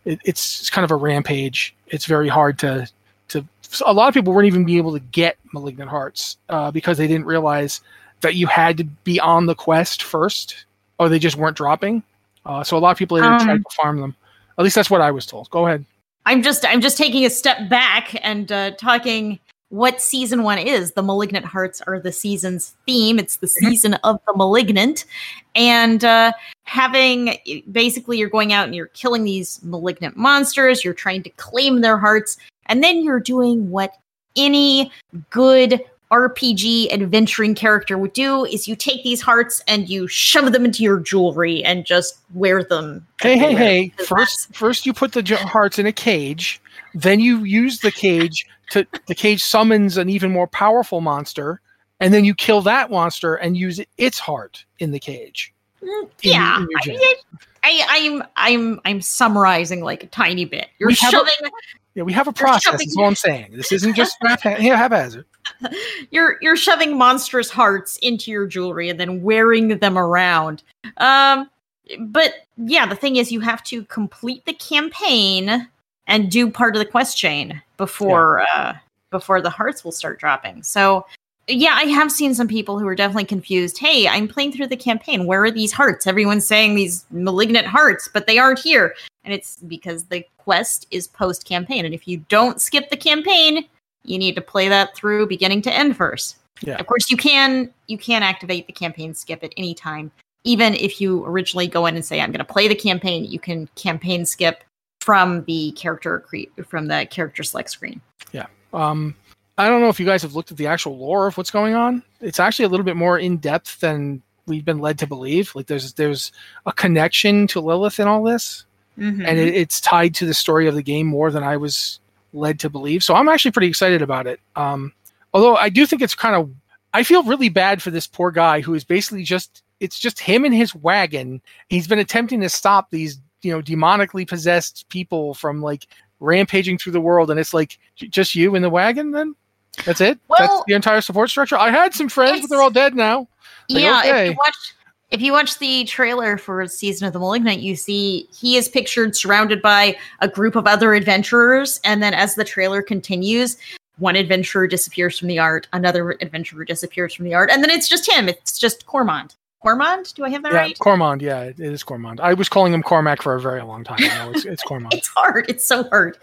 it, it's, it's kind of a rampage. It's very hard to to a lot of people weren't even be able to get malignant hearts uh, because they didn't realize that you had to be on the quest first, or they just weren't dropping. Uh, so a lot of people didn't try
Um,
to farm them. At least that's what I was told. Go ahead.
I'm just I'm just taking a step back and uh, talking what season one is. The malignant hearts are the season's theme. It's the season of the malignant, and uh, having basically you're going out and you're killing these malignant monsters. You're trying to claim their hearts, and then you're doing what any good RPG adventuring character would do is you take these hearts and you shove them into your jewelry and just wear them.
Hey, hey, hey! First, first you put the hearts in a cage, then you use the cage to the cage summons an even more powerful monster, and then you kill that monster and use its heart in the cage.
Mm,
in-
yeah,
in
I,
jam.
I, I'm I'm I'm summarizing like a tiny bit. You're
We have a-
shoving
Yeah, we have a process.
shoving-
That's all I'm saying. This isn't just yeah, haphazard.
you're you're shoving monstrous hearts into your jewelry and then wearing them around. Um, but yeah, the thing is, you have to complete the campaign and do part of the quest chain before uh before the hearts will start dropping. So. Yeah, I have seen some people who are definitely confused. Hey, I'm playing through the campaign. Where are these hearts? Everyone's saying these malignant hearts, but they aren't here. And it's because the quest is post campaign. And if you don't skip the campaign, you need to play that through beginning to end first.
Yeah.
Of course, you can you can activate the campaign skip at any time. Even if you originally go in and say I'm going to play the campaign, you can campaign skip from the character cre- from the character select screen.
Yeah. Um, I don't know if you guys have looked at the actual lore of what's going on. It's actually a little bit more in depth than we've been led to believe. Like there's there's a connection to Lilith in all this,
Mhm.
and it, it's tied to the story of the game more than I was led to believe. So I'm actually pretty excited about it. Um, although I do think it's kind of I feel really bad for this poor guy who is basically just it's just him and his wagon. He's been attempting to stop these you know demonically possessed people from like rampaging through the world, and it's like just you in the wagon. Then that's it. that's
Well,
the entire support structure. I had some friends, but they're all dead now. Like,
yeah,
okay.
if you watch if you watch the trailer for season of the Malignant, you see he is pictured surrounded by a group of other adventurers, and then as the trailer continues, one adventurer disappears from the art, another adventurer disappears from the art, and then it's just him. It's just Cormond. Cormond? Do I have that
Yeah,
right?
Cormond. Yeah, it is Cormond. I was calling him Cormac for a very long time. now. it's, it's Cormond.
It's hard. It's so hard.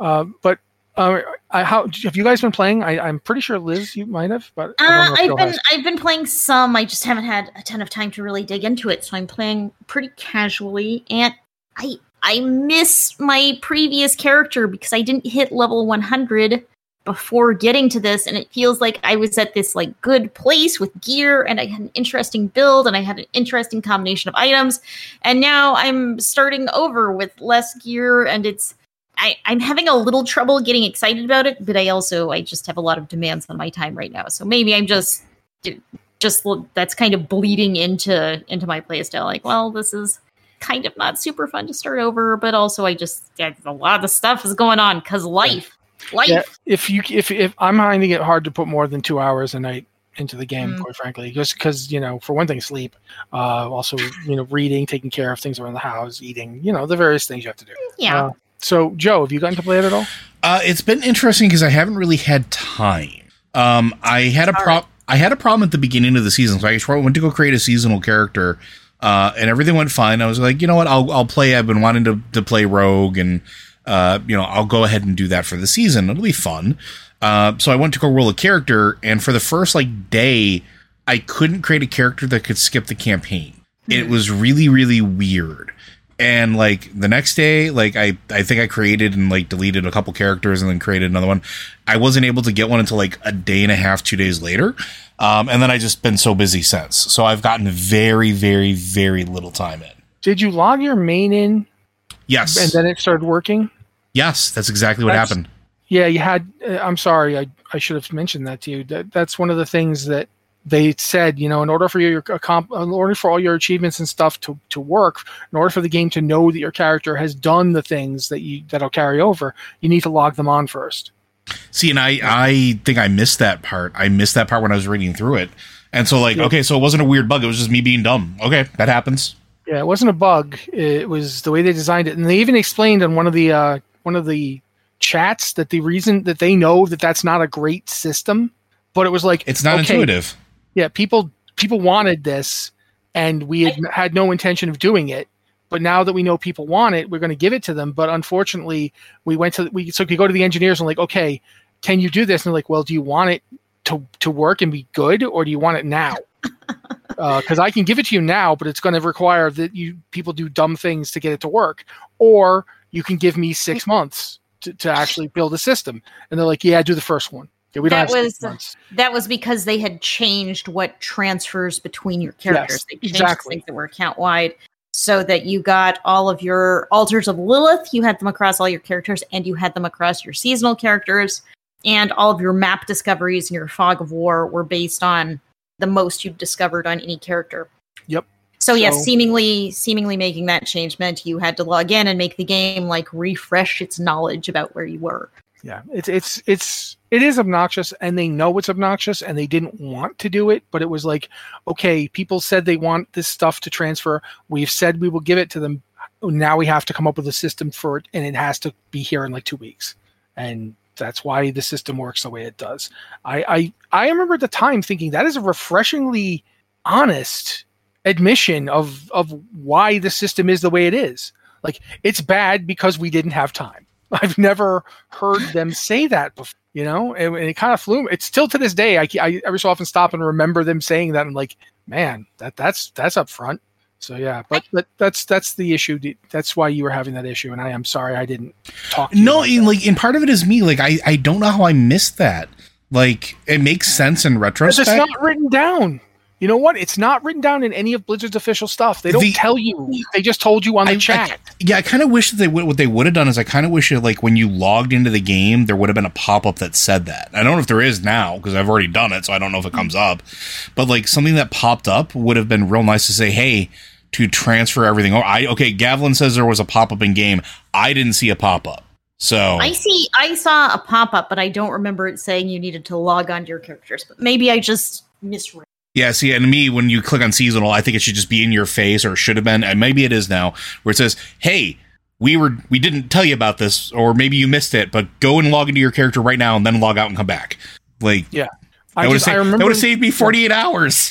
Uh, but uh, how have you guys been playing? I, I'm pretty sure Liz, you might have, but
uh, I've been
has.
I've been playing some. I just haven't had a ton of time to really dig into it, so I'm playing pretty casually. And I I miss my previous character because I didn't hit level 100 before getting to this, and it feels like I was at this like good place with gear, and I had an interesting build, and I had an interesting combination of items, and now I'm starting over with less gear, and it's I, I'm having a little trouble getting excited about it, but I also I just have a lot of demands on my time right now. So maybe I'm just just that's kind of bleeding into into my playstyle. Like, well, this is kind of not super fun to start over, but also I just yeah, a lot of stuff is going on because life, life.
Yeah, if you if if I'm finding it hard to put more than two hours a night into the game,
Mm.
quite frankly, just because you know, for one thing, sleep, uh, also you know, reading, taking care of things around the house, eating, you know, the various things you have to do.
Yeah.
Uh, so, Joe, have you gotten to play it at all?
Uh, it's been interesting because I haven't really had time. Um, I had a pro- I had a problem at the beginning of the season, so I just went to go create a seasonal character, uh, and everything went fine. I was like, you know what, I'll I'll play. I've been wanting to to play Rogue, and uh, you know, I'll go ahead and do that for the season. It'll be fun. Uh, so I went to go roll a character, and for the first like day, I couldn't create a character that could skip the campaign. It was really really weird and like the next day like i i think i created and like deleted a couple characters and then created another one i wasn't able to get one until like a day and a half two days later um and then i just been so busy since so i've gotten very very very little time in
Did you log your main in
yes
and then it started working?
yes that's exactly what
That's-
happened
Yeah, you had. Uh, I'm sorry, I I should have mentioned that to you. That that's one of the things that they said. You know, in order for your in order for all your achievements and stuff to to work, in order for the game to know that your character has done the things that you that'll carry over, you need to log them on first.
see and i i think i missed that part i missed that part when i was reading through it and so like
Yeah.
okay so it wasn't a weird bug it was just me being dumb okay that happens
Yeah, it wasn't a bug. It was the way they designed it, and they even explained on one of the uh, one of the chats that the reason that they know that that's not a great system, but it was like
it's not
okay,
intuitive
yeah people people wanted this and we had, had no intention of doing it but now that we know people want it we're going to give it to them. But unfortunately we went to we so we go to the engineers and like okay can you do this? And they're like well do you want it to to work and be good or do you want it now? Uh, because i can give it to you now but it's going to require that you people do dumb things to get it to work. Or you can give me six months to, to actually build a system. And they're like yeah do the first one yeah, we
that was that was because they had changed what transfers between your characters.
Yes,
they changed
exactly.
things that were account wide, so that you got all of your altars of Lilith. You had them across all your characters, and you had them across your seasonal characters. and all of your map discoveries and your fog of war were based on the most you've discovered on any character.
Yep.
So yes, seemingly seemingly making that change meant you had to log in and make the game like refresh its knowledge about where you were.
Yeah, it's it's it's it is obnoxious, and they know it's obnoxious, and they didn't want to do it, but it was like, okay, people said they want this stuff to transfer. We've said we will give it to them. Now we have to come up with a system for it, and it has to be here in like two weeks, and that's why the system works the way it does. I I I remember at the time thinking that is a refreshingly honest admission of of why the system is the way it is. Like it's bad because we didn't have time. I've never heard them say that before, you know, and, and it kind of flew. It's still to this day. I, I every so often stop and remember them saying that. I'm like, man, that that's that's up front. So yeah, but but that's that's the issue. That's why you were having that issue, and I am sorry I didn't talk.
No, and like, and part of it is me. Like, I I don't know how I missed that. Like, it makes sense in retrospect.
it's not written down. You know what? It's not written down in any of Blizzard's official stuff. They don't
The-
tell you. They just told you on the
I- I-
chat.
yeah, I kind of wish that they would. What they would have done is, I kind of wish that, like, when you logged into the game, there would have been a pop up that said that. I don't know if there is now because I've already done it, so I don't know if it comes mm-hmm. up. But like something that popped up would have been real nice to say, "Hey, to transfer everything." over. I okay. Gavlin says there was a pop up in game. I didn't see a pop up. So
I see I saw a pop-up, but I don't remember it saying you needed to log on to your characters. But maybe I just misread.
Yeah, see, and me, when you click on seasonal, I think it should just be in your face, or should have been, and maybe it is now, where it says, "Hey, we were we didn't tell you about this, or maybe you missed it, but go and log into your character right now, and then log out and come back." Like,
Yeah. I
would have saved, that would have saved me forty eight hours.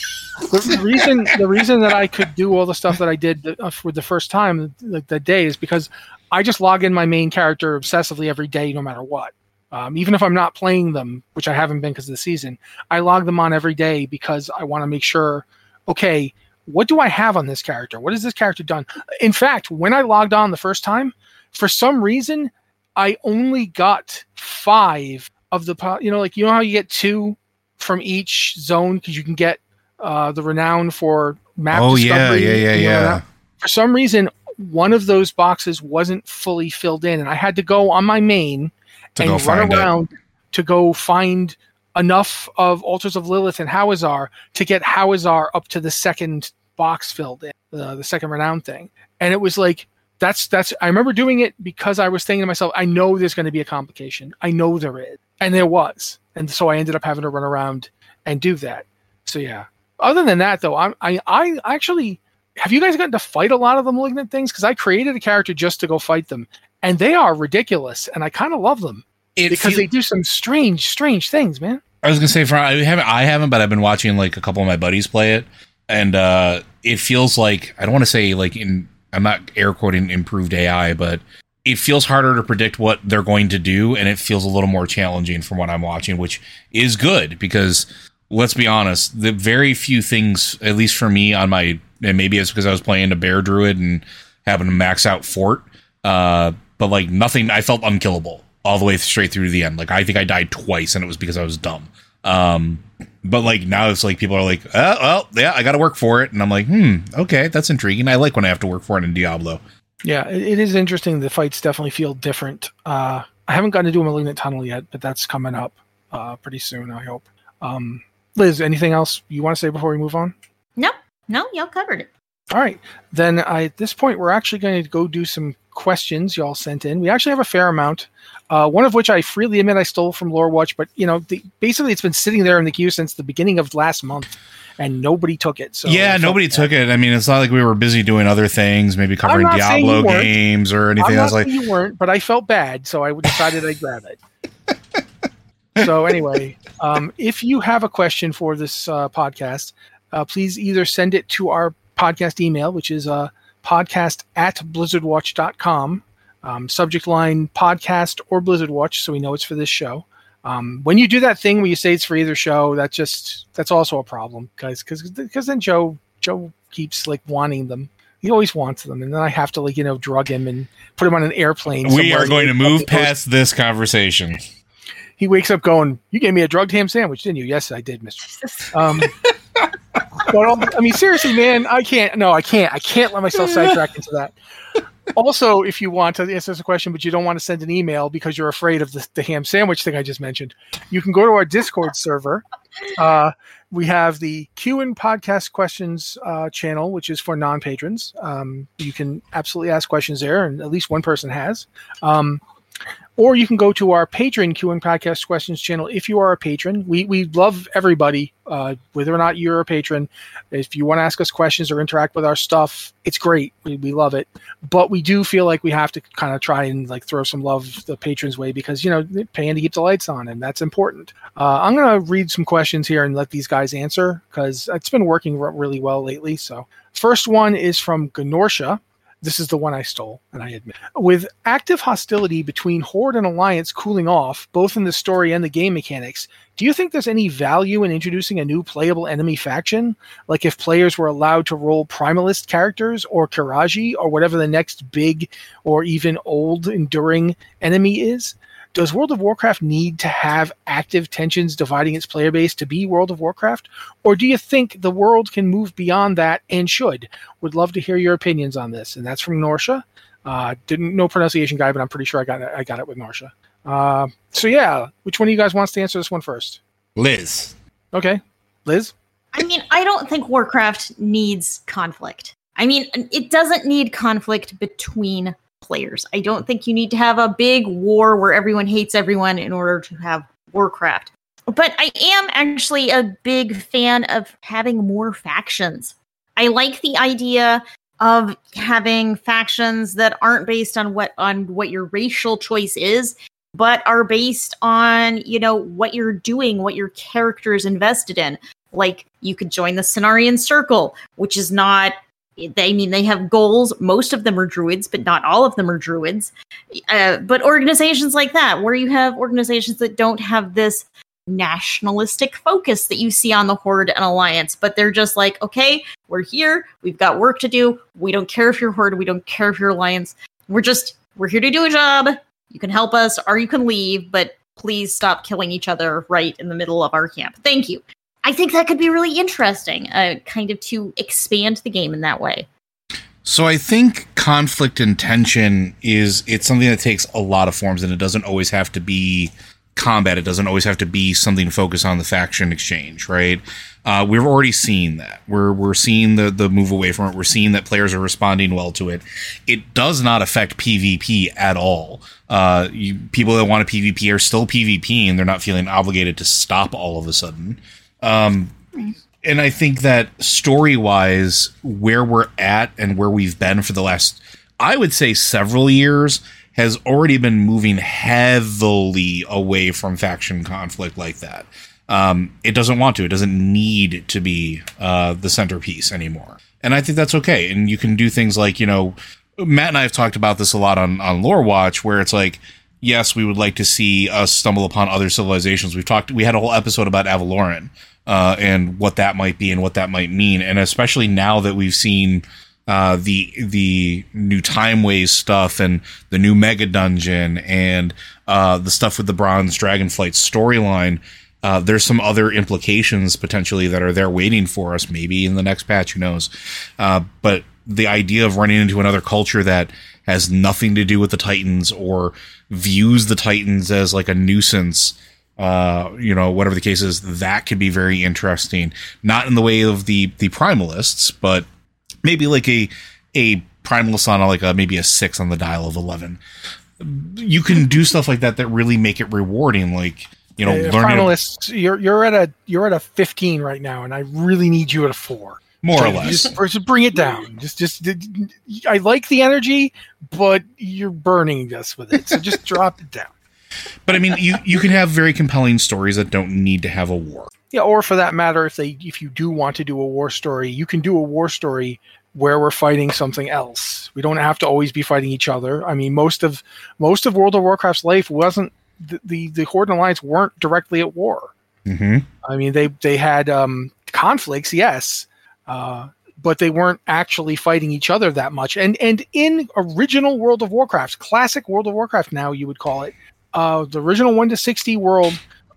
the, the reason the reason that I could do all the stuff that I did uh, for the first time like that day is because I just log in my main character obsessively every day, no matter what. Um, even if I'm not playing them, which I haven't been because of the season, I log them on every day because I want to make sure. Okay, what do I have on this character? What has this character done? In fact, when I logged on the first time, for some reason, I only got five of the po- you know like you know how you get two from each zone because you can get uh, the renown for map.
Oh, yeah,
discovery,
yeah, yeah,
you know,
yeah.
For some reason, one of those boxes wasn't fully filled in, and I had to go on my main
To
and
go
run
find it.
around to go find enough of Altars of Lilith and Hawezar to get Hawezar up to the second box filled in, uh, the second renown thing. And it was like that's that's I remember doing it because I was thinking to myself, I know there's going to be a complication. I know there is, and there was, and so I ended up having to run around and do that. So yeah. Other than that, though, I'm, I I actually have you guys gotten to fight a lot of the malignant things because I created a character just to go fight them, and they are ridiculous, and I kind of love them
It
because
feel-
they do some strange, strange things, man.
I was gonna say, for I haven't, I haven't, but I've been watching like a couple of my buddies play it, and uh it feels like I don't want to say like in I'm not air quoting improved AI, but it feels harder to predict what they're going to do, and it feels a little more challenging from what I'm watching, which is good because let's be honest, the very few things, at least for me, on my and maybe it's because I was playing a bear druid and having to max out fort, uh, but like nothing, I felt unkillable all the way straight through to the end. Like I think I died twice, and it was because I was dumb. Um, but like now it's like people are like, oh, well, yeah, I got to work for it, and I'm like, hmm, okay, that's intriguing. I like when I have to work for it in Diablo.
Yeah, it, it is interesting. The fights definitely feel different. Uh, I haven't gotten to do a malignant tunnel yet, but that's coming up uh, pretty soon. I hope. Um, Liz, anything else you want to say before we move on?
No, no, y'all covered it.
All right, then I, at this point we're actually going to go do some questions y'all sent in. We actually have a fair amount. Uh, one of which I freely admit I stole from Lore Watch, but you know, the, basically it's been sitting there in the queue since the beginning of last month, and nobody took it. So
yeah, nobody took it. I mean, it's not like we were busy doing other things, maybe covering Diablo games or
I'm
anything. I was like,
you weren't, but I felt bad, so I decided I'd grab it. so anyway, um, if you have a question for this uh, podcast, uh, please either send it to our podcast email, which is uh, podcast at blizzardwatch.com, um, subject line podcast or Blizzard Watch, so we know it's for this show. Um, when you do that thing where you say it's for either show, that just that's also a problem because because then Joe Joe keeps like wanting them. He always wants them, and then I have to like you know drug him and put him on an airplane.
we are going to move
He goes-
past this conversation.
He wakes up going, "You gave me a drugged ham sandwich, didn't you?" Yes, I did, Mister. Um, but all, I mean, seriously, man, I can't. No, I can't. I can't let myself sidetrack into that. also, if you want to answer this question, but you don't want to send an email because you're afraid of the, the ham sandwich thing I just mentioned, you can go to our Discord server. Uh, we have the Q and podcast questions uh, channel, which is for non patrons. Um, you can absolutely ask questions there, and at least one person has. Um, or you can go to our patron Q and podcast questions channel if you are a patron. We we love everybody, uh, whether or not you're a patron. If you want to ask us questions or interact with our stuff, it's great. We, we love it. But we do feel like we have to kind of try and like throw some love the patrons' way because you know paying to keep the lights on and that's important. Uh, I'm gonna read some questions here and let these guys answer because it's been working really well lately. So first one is from Gnorsha. This is the one I stole, and I admit. With active hostility between Horde and Alliance cooling off, both in the story and the game mechanics, do you think there's any value in introducing a new playable enemy faction? Like if players were allowed to roll Primalist characters or Qiraji or whatever the next big or even old enduring enemy is? Does World of Warcraft need to have active tensions dividing its player base to be World of Warcraft? Or do you think the world can move beyond that and should? Would love to hear your opinions on this. And that's from Norsha. Uh, didn't know pronunciation guy, but I'm pretty sure I got it, I got it with Norsha. Uh, so yeah, which one of you guys wants to answer this one first?
Liz.
Okay, Liz.
I mean, I don't think Warcraft needs conflict. I mean, it doesn't need conflict between players. I don't think you need to have a big war where everyone hates everyone in order to have Warcraft. But I am actually a big fan of having more factions. I like the idea of having factions that aren't based on what on what your racial choice is, but are based on, you know, what you're doing, what your character is invested in. Like you could join the Cenarian Circle, which is not they I mean they have goals. Most of them are druids, but not all of them are druids. Uh, but organizations like that, where you have organizations that don't have this nationalistic focus that you see on the Horde and Alliance, but they're just like, okay, we're here, we've got work to do. We don't care if you're Horde, we don't care if you're Alliance. We're just we're here to do a job. You can help us, or you can leave, but please stop killing each other right in the middle of our camp. Thank you. I think that could be really interesting, uh, kind of to expand the game in that way.
So I think conflict and tension is it's something that takes a lot of forms, and it doesn't always have to be combat. It doesn't always have to be something focused on the faction exchange, right? Uh, we've already seen that. We're we're seeing the the move away from it. We're seeing that players are responding well to it. It does not affect PvP at all. Uh, you, people that want to PvP are still PvP, and they're not feeling obligated to stop all of a sudden. Um, and I think that story wise, where we're at and where we've been for the last, I would say, several years has already been moving heavily away from faction conflict like that. Um, it doesn't want to. It doesn't need to be uh, the centerpiece anymore. And I think that's okay. And you can do things like, you know, Matt and I have talked about this a lot on, on Lore Watch, where it's like, yes, we would like to see us stumble upon other civilizations. We've talked, we had a whole episode about Avaloran uh, and what that might be and what that might mean, and especially now that we've seen uh, the the new Timeways stuff and the new Mega Dungeon and uh, the stuff with the Bronze Dragonflight storyline. Uh, there's some other implications potentially that are there waiting for us, maybe in the next patch. Who knows? Uh, but the idea of running into another culture that has nothing to do with the Titans or views the Titans as like a nuisance, uh, you know, whatever the case is, that could be very interesting. Not in the way of the the primalists, but maybe like a a primalist on like a maybe a six on the dial of eleven. You can do stuff like that that really make it rewarding, like you know,
Uh,
learning
primalists, you're you're at a you're at a 15 right now, and I really need you at a four.
More or less.
Just, just bring it down. Just, just, I like the energy, but you're burning us with it. So just drop it down.
But I mean, you you can have very compelling stories that don't need to have a war.
Yeah, or for that matter, if they, if you do want to do a war story, you can do a war story where we're fighting something else. We don't have to always be fighting each other. I mean, most of most of World of Warcraft's life wasn't the the, the Horde and Alliance weren't directly at war.
Mm-hmm.
I mean, they they had um, conflicts, yes, uh, but they weren't actually fighting each other that much. And and in original World of Warcraft, classic World of Warcraft, now you would call it, uh, the original one to sixty world,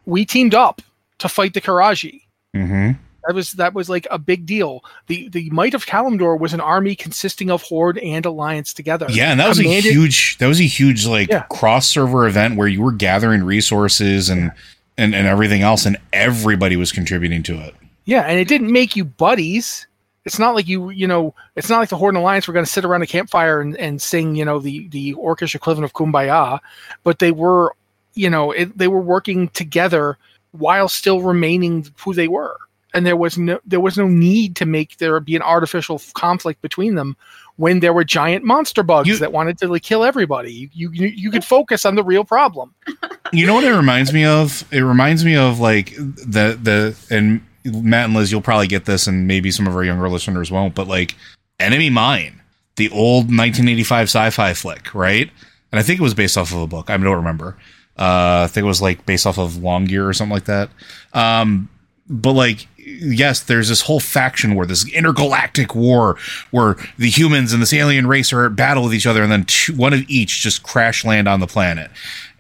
we teamed up to fight the Qiraji.
Mm-hmm.
That was that was like a big deal. The the Might of Kalimdor was an army consisting of Horde and Alliance together.
Yeah, and that was
Commanded-
a huge that was a huge like
Yeah.
cross server event where you were gathering resources and, and and everything else and everybody was contributing to it.
Yeah, and it didn't make you buddies. It's not like you, you know, it's not like the Horde and Alliance were going to sit around a campfire and, and sing, you know, the the orcish equivalent of Kumbaya, but they were, you know, it, they were working together while still remaining who they were, and there was no there was no need to make there be an artificial conflict between them when there were giant monster bugs
You-
that wanted to like kill everybody. You you you could focus on the real problem.
You know what it reminds me of? It reminds me of like the the and Matt and Liz, you'll probably get this, and maybe some of our younger listeners won't. But like Enemy Mine, the old 1985 sci-fi flick, right? And I think it was based off of a book. I don't remember. Uh, I think it was like based off of Longyear or something like that. Um, but like yes there's this whole faction war this intergalactic war where the humans and this alien race are at battle with each other and then two, one of each just crash land on the planet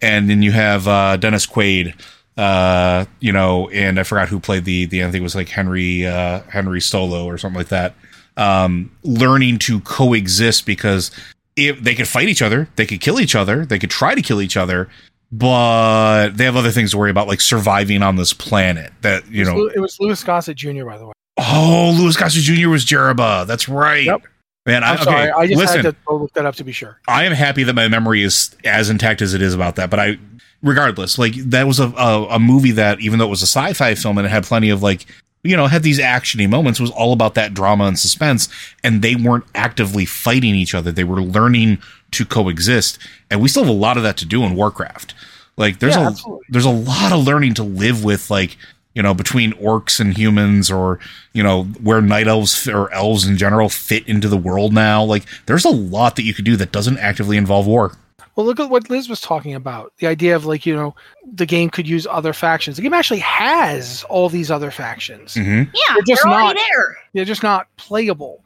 and then you have uh, dennis quaid uh, you know and i forgot who played the the i think it was like henry uh, henry stolo or something like that um, learning to coexist because if they could fight each other they could kill each other they could try to kill each other but they have other things to worry about like surviving on this planet that you
It
know
it was Louis Gossett Jr. by the way.
Oh, Louis Gossett Jr. was Jeriba. That's right.
Yep.
Man, I,
I'm sorry,
okay,
I just
listen,
had to look that up to be sure.
I am happy that my memory is as intact as it is about that. But I, regardless, like that was a, a, a movie that, even though it was a sci-fi film and it had plenty of like, you know, had these actiony moments, was all about that drama and suspense. And they weren't actively fighting each other; they were learning to coexist. And we still have a lot of that to do in Warcraft. Like, there's
Yeah,
a
absolutely.
there's a lot of learning to live with, like you know, between orcs and humans, or you know, where night elves or elves in general fit into the world now. Like, there's a lot that you could do that doesn't actively involve war.
Well, look at what Liz was talking about. The idea of like, you know, the game could use other factions. The game actually has all these other factions.
Mm-hmm.
Yeah,
They're just
they're
not-
there.
They're just not playable.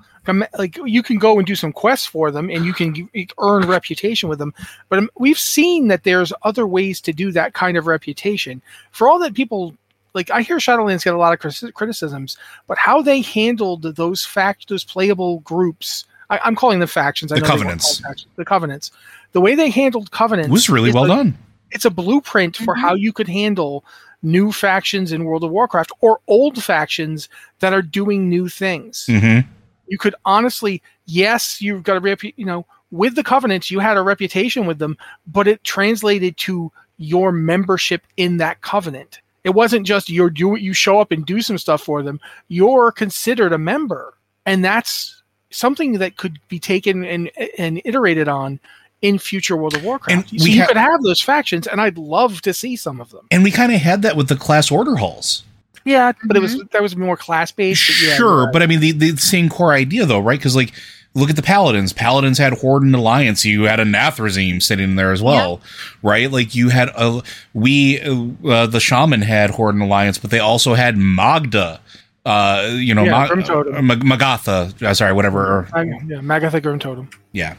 Like you can go and do some quests for them, and you can earn reputation with them. But um, we've seen that there's other ways to do that kind of reputation. For all that people like, I hear Shadowlands get a lot of criticisms, but how they handled those fact those playable groups. I, I'm calling them factions. I
The
know they weren't
Covenants.
called factions. The covenants. The way they handled covenants
It was really well
a-
done.
it's a blueprint for how you could handle new factions in World of Warcraft or old factions that are doing new things.
Mm-hmm.
You could honestly, yes, you've got a repu- you know, with the covenants, you had a reputation with them, but it translated to your membership in that covenant. It wasn't just you're do you show up and do some stuff for them. You're considered a member, and that's something that could be taken and and iterated on in future World of Warcraft.
And
so
we
you
ha-
could have those factions, and I'd love to see some of them.
And we kind of had that with the class order halls.
Yeah, but it was that was more class based. Yeah,
sure, but I mean the, the same core idea though, right? Because like look at the paladins. Paladins had Horde and Alliance. You had a Nathrezim sitting in there as well, right? Like you had a we uh, the shaman had Horde and Alliance, but they also had Magda. Uh, you know,
Yeah,
Ma-
Grim Totem.
uh, Mag- Magatha. Uh, sorry, whatever. or-
I- yeah, Magatha Grim Totem.
yeah.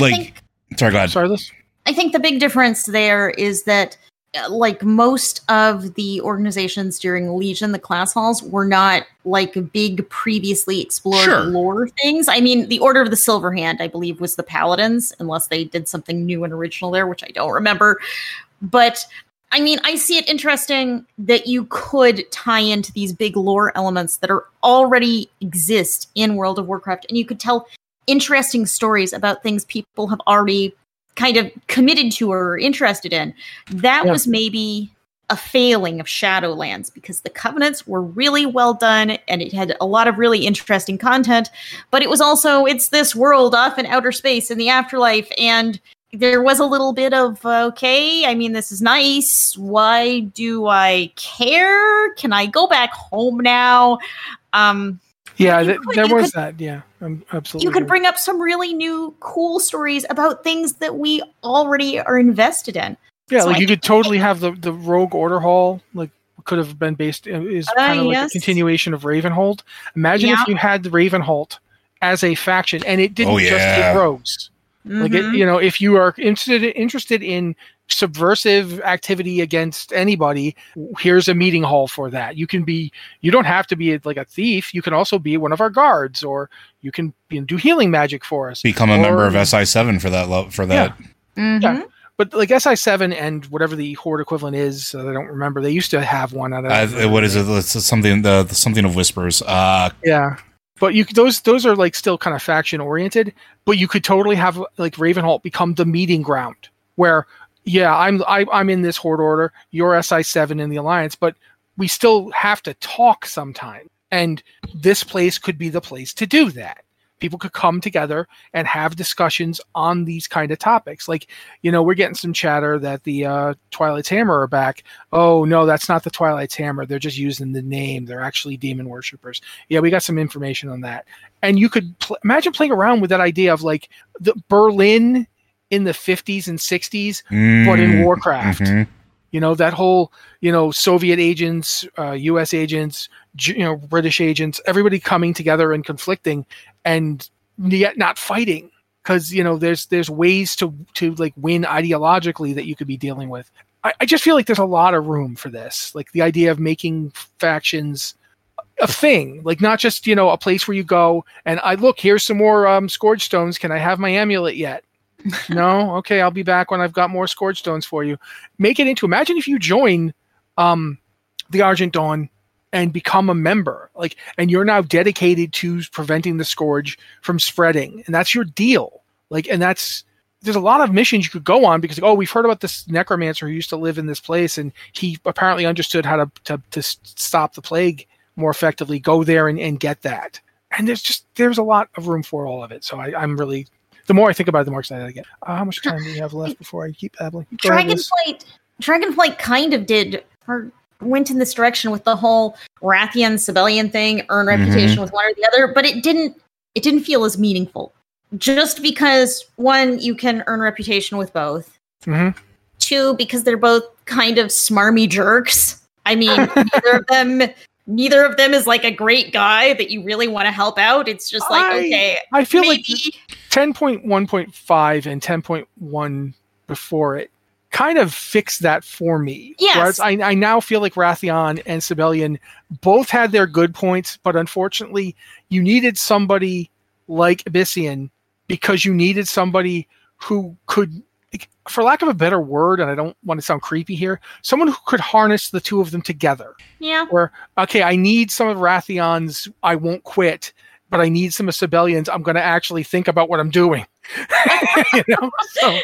Like,
think-
sorry, go ahead.
Sorry, this.
I think the big difference there is that, uh, like most of the organizations during Legion, the class halls were not like big previously explored
Sure.
lore things. I mean, the Order of the Silver Hand, I believe, was the Paladins, unless they did something new and original there, which I don't remember. But I mean, I see it interesting that you could tie into these big lore elements that are already exist in World of Warcraft, and you could tell interesting stories about things people have already kind of committed to or interested in. That
Yeah.
was maybe a failing of Shadowlands because the covenants were really well done and it had a lot of really interesting content, but it was also it's this world off in outer space in the afterlife and there was a little bit of okay, I mean this is nice. Why do I care? Can I go back home now? Um
Yeah,
You
th-
could-
there was
could-
that. Yeah, um, absolutely.
you could bring up some really new cool stories about things that we already are invested in.
Yeah,
so
like
I
you could totally have the the Rogue Order Hall. Like could have been based uh, is
Uh,
kind of like a continuation of Ravenholdt. Imagine
Yeah.
if you had the Ravenholdt as a faction, and it didn't
Oh,
just
yeah.
hit rogues. Like it,
Mhm.
you know, if you are interested interested in subversive activity against anybody, here's a meeting hall for that. You can be, you don't have to be like a thief. You can also be one of our guards, or you can you know, do healing magic for us.
Become a
Or-
member of SI7 for that. Lo- for that.
Mhm.
Yeah. But like SI7 and whatever the Horde equivalent is, uh, I don't remember. They used to have one. I.
Uh, what is it? It's something. The, the something of whispers. Uh,
Yeah. But you those those are like still kind of faction oriented, but you could totally have like Ravenholdt become the meeting ground where yeah, I'm I, I'm in this horde order, you're SI7 in the alliance, but we still have to talk sometime. And this place could be the place to do that. People could come together and have discussions on these kind of topics. Like, you know, we're getting some chatter that the uh, Twilight's Hammer are back. Oh, no, that's not the Twilight's Hammer. They're just using the name. They're actually demon worshippers. Yeah, we got some information on that. And you could pl- imagine playing around with that idea of like the Berlin in the 50s and 60s, but in
mm,
Warcraft.
mhm.
You know, that whole, you know, Soviet agents, uh, US agents, you know, British agents, everybody coming together and conflicting and yet not fighting. Because you know there's there's ways to to like win ideologically that you could be dealing with. I, I just feel like there's a lot of room for this. Like the idea of making factions a thing. Like not just you know a place where you go and i look here's some more um scourge stones can i have my amulet yet no? Okay i'll be back when i've got more scourge stones for you. Make it into imagine if you join um the argent dawn and become a member like and you're now dedicated to preventing the scourge from spreading and that's your deal. Like and that's there's a lot of missions you could go on because oh we've heard about this necromancer who used to live in this place and he apparently understood how to to, to stop the plague more effectively. Go there and, and get that. And there's just there's a lot of room for all of it so I, i'm really the more i think about it the more excited i get uh, how much time do we have left before i keep babbling Go.
Dragonflight, Dragonflight kind of did or went in this direction with the whole Wrathion Sabellian thing, earn
Mhm.
reputation with one or the other, but it didn't it didn't feel as meaningful. Just because one, you can earn reputation with both.
Mhm.
Two, because they're both kind of smarmy jerks. I mean, neither of them neither of them is like a great guy that you really want to help out. It's just like,
I-
okay,
I feel like 10.1.5 and 10.1 before it kind of fixed that for me.
Yes.
I, I now feel like Wrathion and Sabellian both had their good points, but unfortunately, you needed somebody like Ebyssian because you needed somebody who could, for lack of a better word, and I don't want to sound creepy here, someone who could harness the two of them together
yeah.
where okay, I need some of Wrathion's I won't quit, but I need some of Sabellian's I'm gonna actually think about what I'm doing. you know? So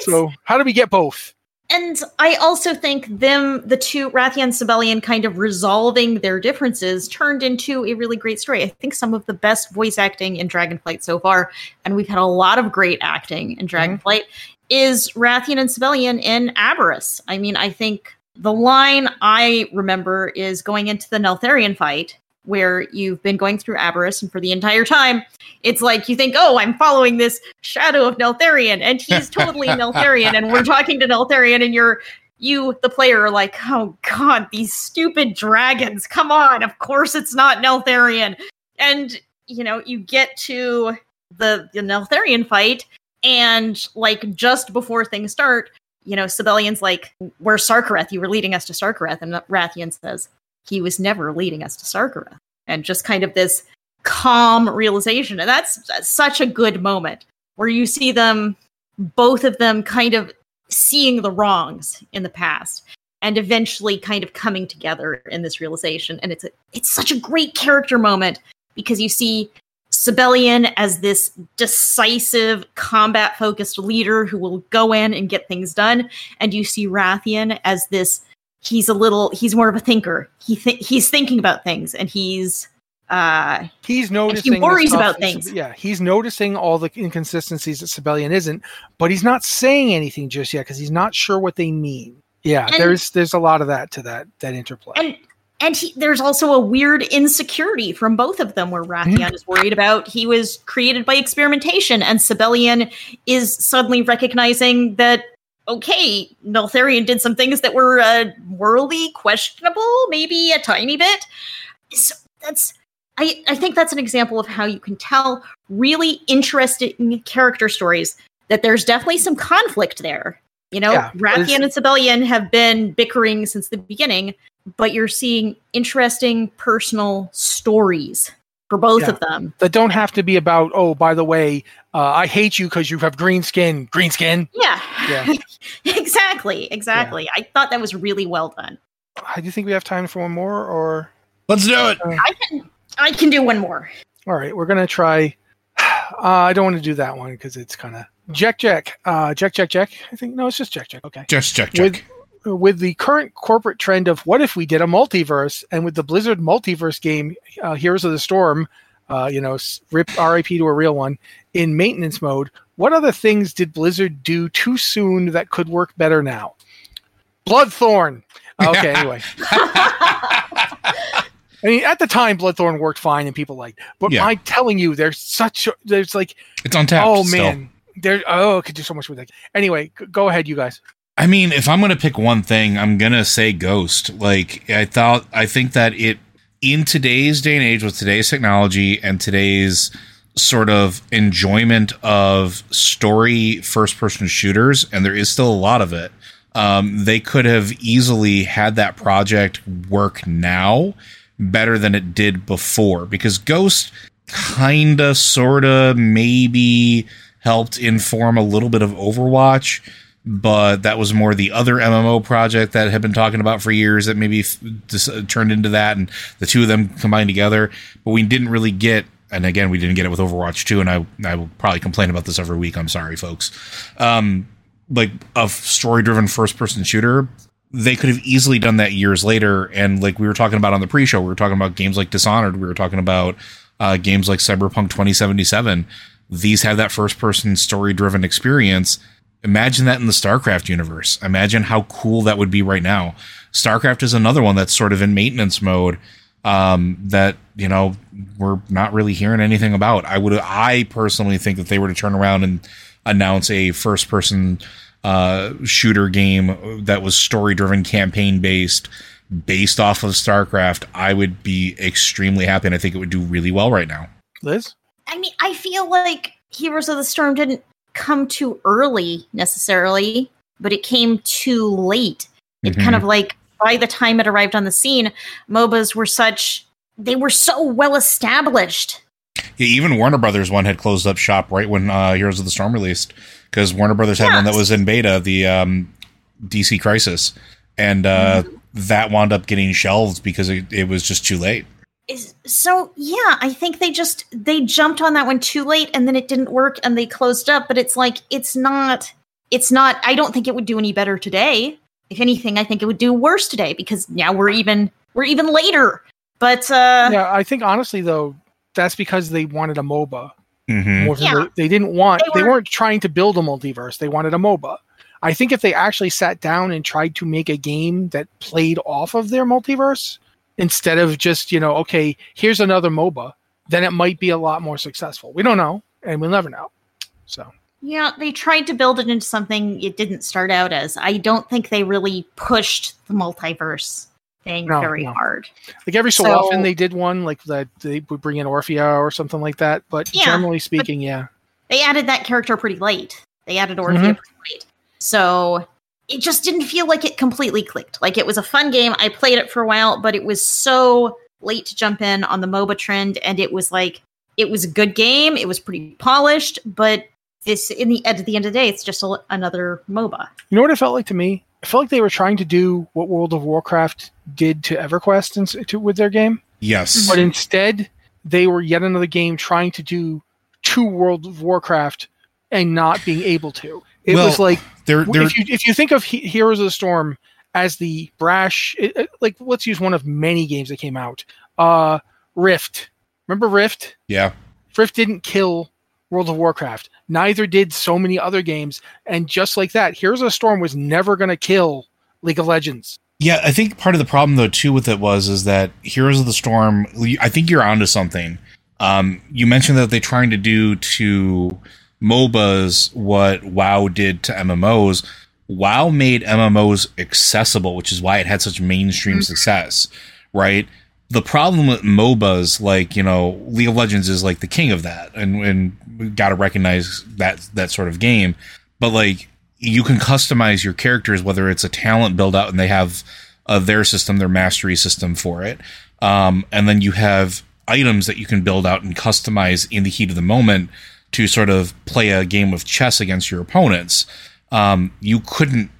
so how do we get both?
And I also think them, the two, Wrathion and Sabellian, kind of resolving their differences turned into a really great story. I think some of the best voice acting in Dragonflight so far, and we've had a lot of great acting in mm-hmm. Dragonflight, is Wrathion and Sabellian in Aberrus. I mean, I think the line I remember is going into the Neltharion fight, where you've been going through Aberrus, and for the entire time, it's like you think, oh, I'm following this shadow of Neltharion, and he's totally Neltharion, and we're talking to Neltharion, and you're you, the player, are like, oh god, these stupid dragons! Come on, of course it's not Neltharion, and you know you get to the the Neltharion fight, and like just before things start, you know, Sabellian's like, "Where's Sarkareth? You were leading us to Sarkareth," and Wrathion says, "He was never leading us to Sarkareth," and just kind of this calm realization, and that's, that's such a good moment where you see them, both of them, kind of seeing the wrongs in the past and eventually kind of coming together in this realization. And it's a, it's such a great character moment because you see Sabellian as this decisive combat focused leader who will go in and get things done and you see Wrathion as this he's a little he's more of a thinker he th- he's thinking about things and he's uh
He's noticing the
worries about things.
Yeah, he's noticing all the inconsistencies that Sabellian isn't, but he's not saying anything just yet because he's not sure what they mean. Yeah,
And-
there's there's a lot of that to that that interplay.
and and he, there's also a weird insecurity from both of them where Wrathion is worried about he was created by experimentation and Sabellian is suddenly recognizing that okay Neltharion did some things that were uh, morally questionable maybe a tiny bit. So that's I, I think that's an example of how you can tell really interesting character stories that there's definitely some conflict there. You know,
Yeah, Wrathion
and Sabellian have been bickering since the beginning, but you're seeing interesting personal stories for both
Yeah.
of them.
that don't have to be about oh by the way uh, i hate you because you have green skin green skin
Yeah.
Yeah.
exactly. Exactly. I thought that was really well done.
Uh, do you think we have time for one more or
Let's do it.
I can I can do one more.
all right we're gonna try uh, i don't want to do that one because it's kind of jack jack uh jack jack jack i think no it's just jack jack okay
Just Jack.
with
check.
With the current corporate trend of what if we did a multiverse and with the blizzard multiverse game uh, heroes of the storm uh, you know rip rip to a real one in maintenance mode what other things did blizzard do too soon that could work better now bloodthorn okay anyway I mean, at the time, Bloodthorn worked fine and people liked. But
Yeah.
I'm telling you, there's such a, there's like,
It's on tap.
oh
still.
man, there. Oh, it could do so much with that. Anyway, go ahead, you guys.
I mean, if I'm gonna pick one thing, I'm gonna say Ghost. Like I thought, I think that it in today's day and age with today's technology and today's sort of enjoyment of story first person shooters, and there is still a lot of it. Um, they could have easily had that project work now better than it did before because Ghost kinda, sorta, maybe helped inform a little bit of Overwatch but that was more the other MMO project that had been talking about for years that maybe f- dis- uh, turned into that, and the two of them combined together. But we didn't really get, and again, we didn't get it with Overwatch 2, and I I will probably complain about this every week. I'm sorry, folks. Um, like a story driven first person shooter. They could have easily done that years later, and like we were talking about on the pre-show, we were talking about games like Dishonored, we were talking about uh, games like Cyberpunk 2077. These have that first person story driven experience imagine that in the StarCraft universe. Imagine how cool that would be right now. StarCraft is another one that's sort of in maintenance mode um, that you know we're not really hearing anything about. I would, I personally think that they were to turn around and announce a first-person uh, shooter game that was story-driven, campaign-based, based off of StarCraft, I would be extremely happy, and I think it would do really well right now.
Liz?
I mean, I feel like Heroes of the Storm didn't come too early necessarily, but it came too late. It
Mhm.
kind of like by the time it arrived on the scene, MOBAs were such they were so well established.
Yeah, even Warner Brothers one had closed up shop right when uh, Heroes of the Storm released because Warner Brothers had one that was in beta, the um, DC Crisis, and uh, that wound up getting shelved because it, it was just too late.
Is so yeah, I think they just they jumped on that one too late and then it didn't work and they closed up, but it's like it's not it's not I don't think it would do any better today. If anything, I think it would do worse today because now we're even we're even later. But uh
yeah, I think honestly though, that's because they wanted a MOBA.
Mm-hmm.
More than
Yeah.
they, they didn't want.
They
They, weren't trying to build a multiverse. They wanted a MOBA. I think if they actually sat down and tried to make a game that played off of their multiverse instead of just you know, okay, here's another MOBA, then it might be a lot more successful. We don't know, and we'll never know. So
Yeah, they tried to build it into something it didn't start out as. I don't think they really pushed the multiverse thing
No,
very
no.
hard.
like every so,
So-
often they did one like that they would bring in Orphea or something like that. But
Yeah,
generally speaking, yeah.
They added that character pretty late. They added Orphea
Mhm.
pretty late. So it just didn't feel like it completely clicked. Like it was a fun game. I played it for a while, but it was so late to jump in on the MOBA trend. And it was like, it was a good game. It was pretty polished, but this, in the at the end of the day, it's just a, another MOBA.
You know what it felt like to me? It felt like they were trying to do what World of Warcraft did to EverQuest and, to, with their game,
Yes. Mm-hmm.
but instead they were yet another game trying to do to World of Warcraft and not being able to. It
Well,
was like
They're, they're,
if you if you think of he- Heroes of the Storm as the brash, it, it- like let's use one of many games that came out. Uh, Rift. Remember Rift?
yeah.
Rift didn't kill World of Warcraft. Neither did so many other games. And just like that, Heroes of the Storm was never going to kill League of Legends.
Yeah, I think part of the problem though too with it was is that Heroes of the Storm. I think you're onto something. Um, you mentioned that they're trying to do to MOBAs what WoW did to MMOs. WoW made MMOs accessible, which is why it had such mainstream success, right? The problem with MOBAs, like you know, League of Legends is like the king of that, and and got to recognize that that sort of game. But like you can customize your characters, whether it's a talent build out and they have uh, their system, their mastery system for it. Um, and then you have items that you can build out and customize in the heat of the moment to sort of play a game of chess against your opponents. Um, you couldn't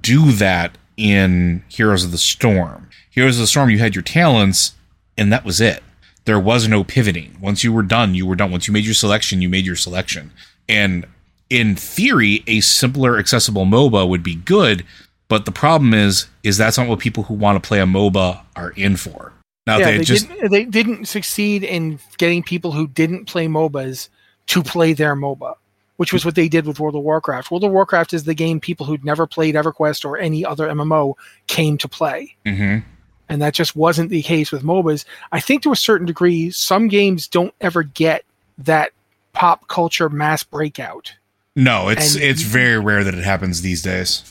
do that in Heroes of the Storm. Heroes of the Storm, you had your talents, and that was it. There was no pivoting. Once you were done, you were done. Once you made your selection, you made your selection. And in theory, a simpler, accessible MOBA would be good. But the problem is, is that's not what people who want to play a MOBA are in for. Now
yeah,
they,
they,
just
didn't, they didn't succeed in getting people who didn't play MOBAs to play their MOBA, which was what they did with World of Warcraft. World of Warcraft is the game people who'd never played EverQuest or any other MMO came to play.
Mhm.
And that just wasn't the case with MOBAs. I think to a certain degree, some games don't ever get that pop culture mass breakout.
no. It's
and
it's very rare that it happens these days.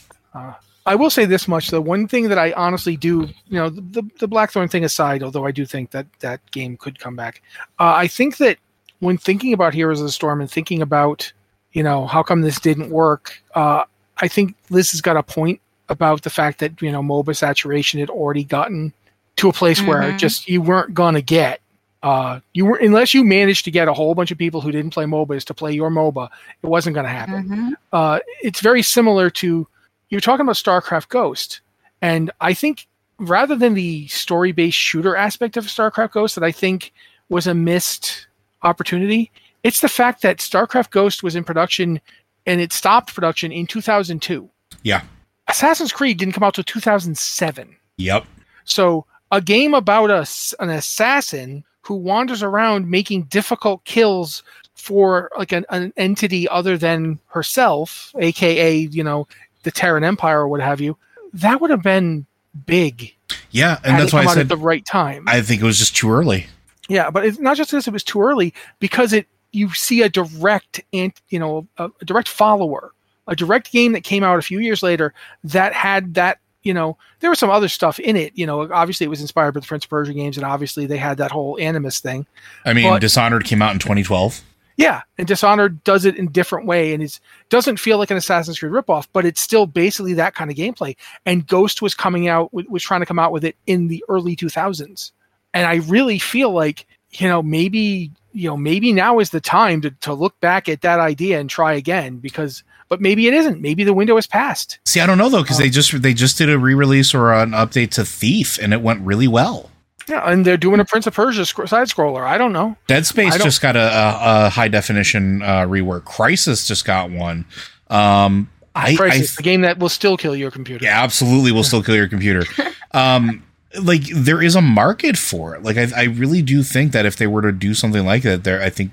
I will say this much: the one thing that I honestly do, you know, the the Blackthorne thing aside, although I do think that that game could come back, uh, I think that when thinking about Heroes of the Storm and thinking about, you know, how come this didn't work, uh, I think Liz has got a point about the fact that you know MOBA saturation had already gotten to a place where
Mhm.
just you weren't gonna get. Uh, you were unless you managed to get a whole bunch of people who didn't play MOBAs to play your MOBA, it wasn't going to happen
Mhm.
uh, it's very similar to you're talking about StarCraft Ghost, and I think rather than the story-based shooter aspect of StarCraft Ghost that I think was a missed opportunity, it's the fact that StarCraft Ghost was in production and it stopped production in 2002.
Yeah.
Assassin's Creed didn't come out till 2007.
Yep.
So a game about a, an assassin who wanders around making difficult kills for like an, an entity other than herself, aka you know the Terran Empire or what have you, that would have been big.
Yeah, and that's why I said
at the right time.
I think it was just too early.
Yeah, but it's not just this; it was too early because it you see a direct and you know a, a direct follower, a direct game that came out a few years later that had that you know there was some other stuff in it. You know, obviously it was inspired by the Prince of Persia games, and obviously they had that whole Animus thing.
I mean,
But-
Dishonored came out in 2012.
Yeah, and Dishonored does it in a different way, and it doesn't feel like an Assassin's Creed ripoff, but it's still basically that kind of gameplay. And Ghost was coming out, was trying to come out with it in the early 2000s, and I really feel like you know maybe you know maybe now is the time to to look back at that idea and try again because, but maybe it isn't. Maybe the window has passed.
See, I don't know though because they just they just did a re-release or an update to Thief, and it went really well.
Yeah, and they're doing a Prince of Persia sc- side scroller. I don't know.
Dead Space just got a, a, a high definition uh, rework. Crysis just got one. Um, I, I
Crysis, the game that will still kill your computer.
yeah, absolutely will still kill your computer. Um, like there is a market for it. Like I, I really do think that if they were to do something like that, there, I think.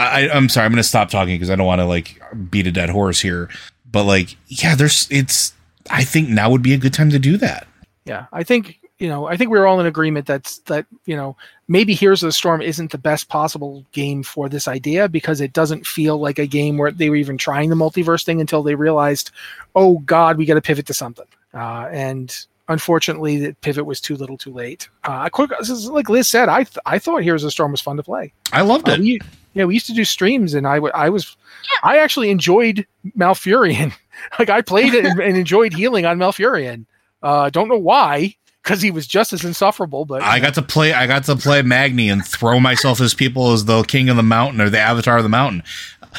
I, I'm sorry, I'm going to stop talking because I don't want to like beat a dead horse here. But like, yeah, there's it's. I think now would be a good time to do that.
Yeah, I think you know, I think we're all in agreement that's that you know maybe Heroes of the Storm isn't the best possible game for this idea because it doesn't feel like a game where they were even trying the multiverse thing until they realized, oh God, we got to pivot to something. Uh, and unfortunately, the pivot was too little, too late. Uh, quick, like Liz said, I th- I thought Heroes of the Storm was fun to play.
I loved
Uh,
it.
we, yeah, we used to do streams, and I, w- I was, I actually enjoyed Malfurion. like I played it and, and enjoyed healing on Malfurion. Uh, don't know why, because he was just as insufferable. But
I got to play. I got to play Magni and throw myself as people as the king of the mountain or the avatar of the mountain.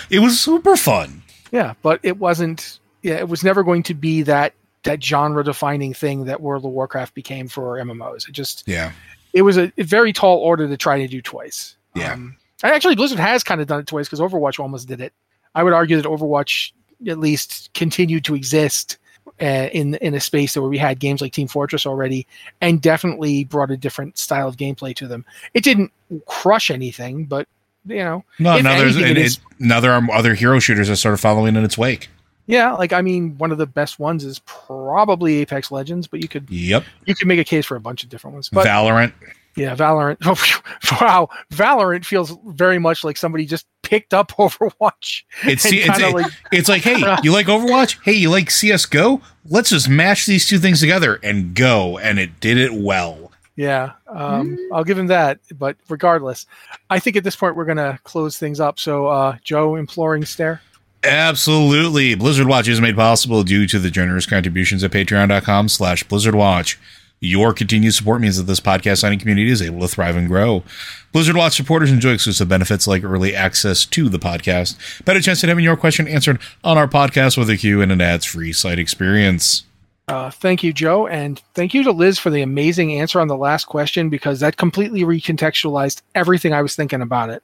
It was super fun.
yeah, but it wasn't. Yeah, it was never going to be that that genre defining thing that World of Warcraft became for MMOs. It just
Yeah.
it was a, a very tall order to try to do twice.
Yeah.
Um, and actually, Blizzard has kind of done it twice because Overwatch almost did it. I would argue that Overwatch at least continued to exist uh, in in a space where we had games like Team Fortress already, and definitely brought a different style of gameplay to them. It didn't crush anything, but you know,
No, now there's
anything,
and
it
it,
is-
now there are other hero shooters that sort of following in its wake.
Yeah, like I mean, one of the best ones is probably Apex Legends, but you could
Yep.
you could make a case for a bunch of different ones. But
Valorant.
Yeah, Valorant. wow, Valorant feels very much like somebody just picked up Overwatch.
It's it's,
like-
it's like, hey, you like Overwatch? Hey, you like CS:GO? Let's just mash these two things together and go. And it did it well.
yeah, um, I'll give him that. But regardless, I think at this point we're gonna close things up. So, uh, Joe, imploring stare.
Absolutely. Blizzard Watch is made possible due to the generous contributions at patreon.com slash blizzardwatch. Your continued support means that this podcast signing community is able to thrive and grow. Blizzard Watch supporters enjoy exclusive benefits like early access to the podcast, better chance at having your question answered on our podcast with a Q and an ads-free site experience.
Uh, thank you, Joe, and thank you to Liz for the amazing answer on the last question because that completely recontextualized everything I was thinking about it.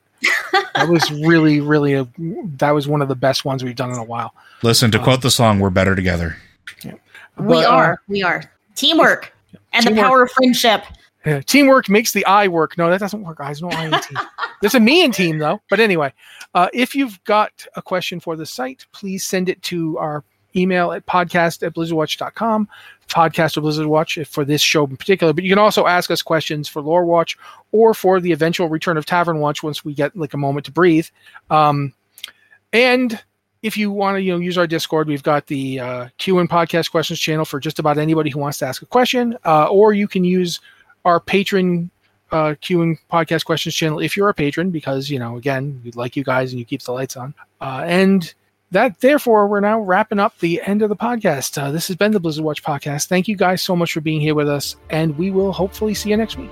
That was really, really a, that was one of the best ones we've done in a while.
Listen, to quote the song, we're better together.
we
But, uh,
are. we are. Teamwork and the power of friendship.
Yeah, teamwork makes the eye work. No, that doesn't work. There's no I in team. There's a me in team though. But anyway, uh, if you've got a question for the site, please send it to our email at podcast at blizzardwatch.com, podcast or Blizzard Watch for this show in particular. But you can also ask us questions for Lore Watch or for the eventual return of Tavern Watch once we get like a moment to breathe. Um, and if you want to you know use our discord we've got the uh, q and podcast questions channel for just about anybody who wants to ask a question uh, or you can use our patron uh, q and podcast questions channel if you're a patron because you know again we like you guys and you keep the lights on uh, and that therefore we're now wrapping up the end of the podcast. Uh, this has been the blizzard watch podcast. Thank you guys so much for being here with us and we will hopefully see you next week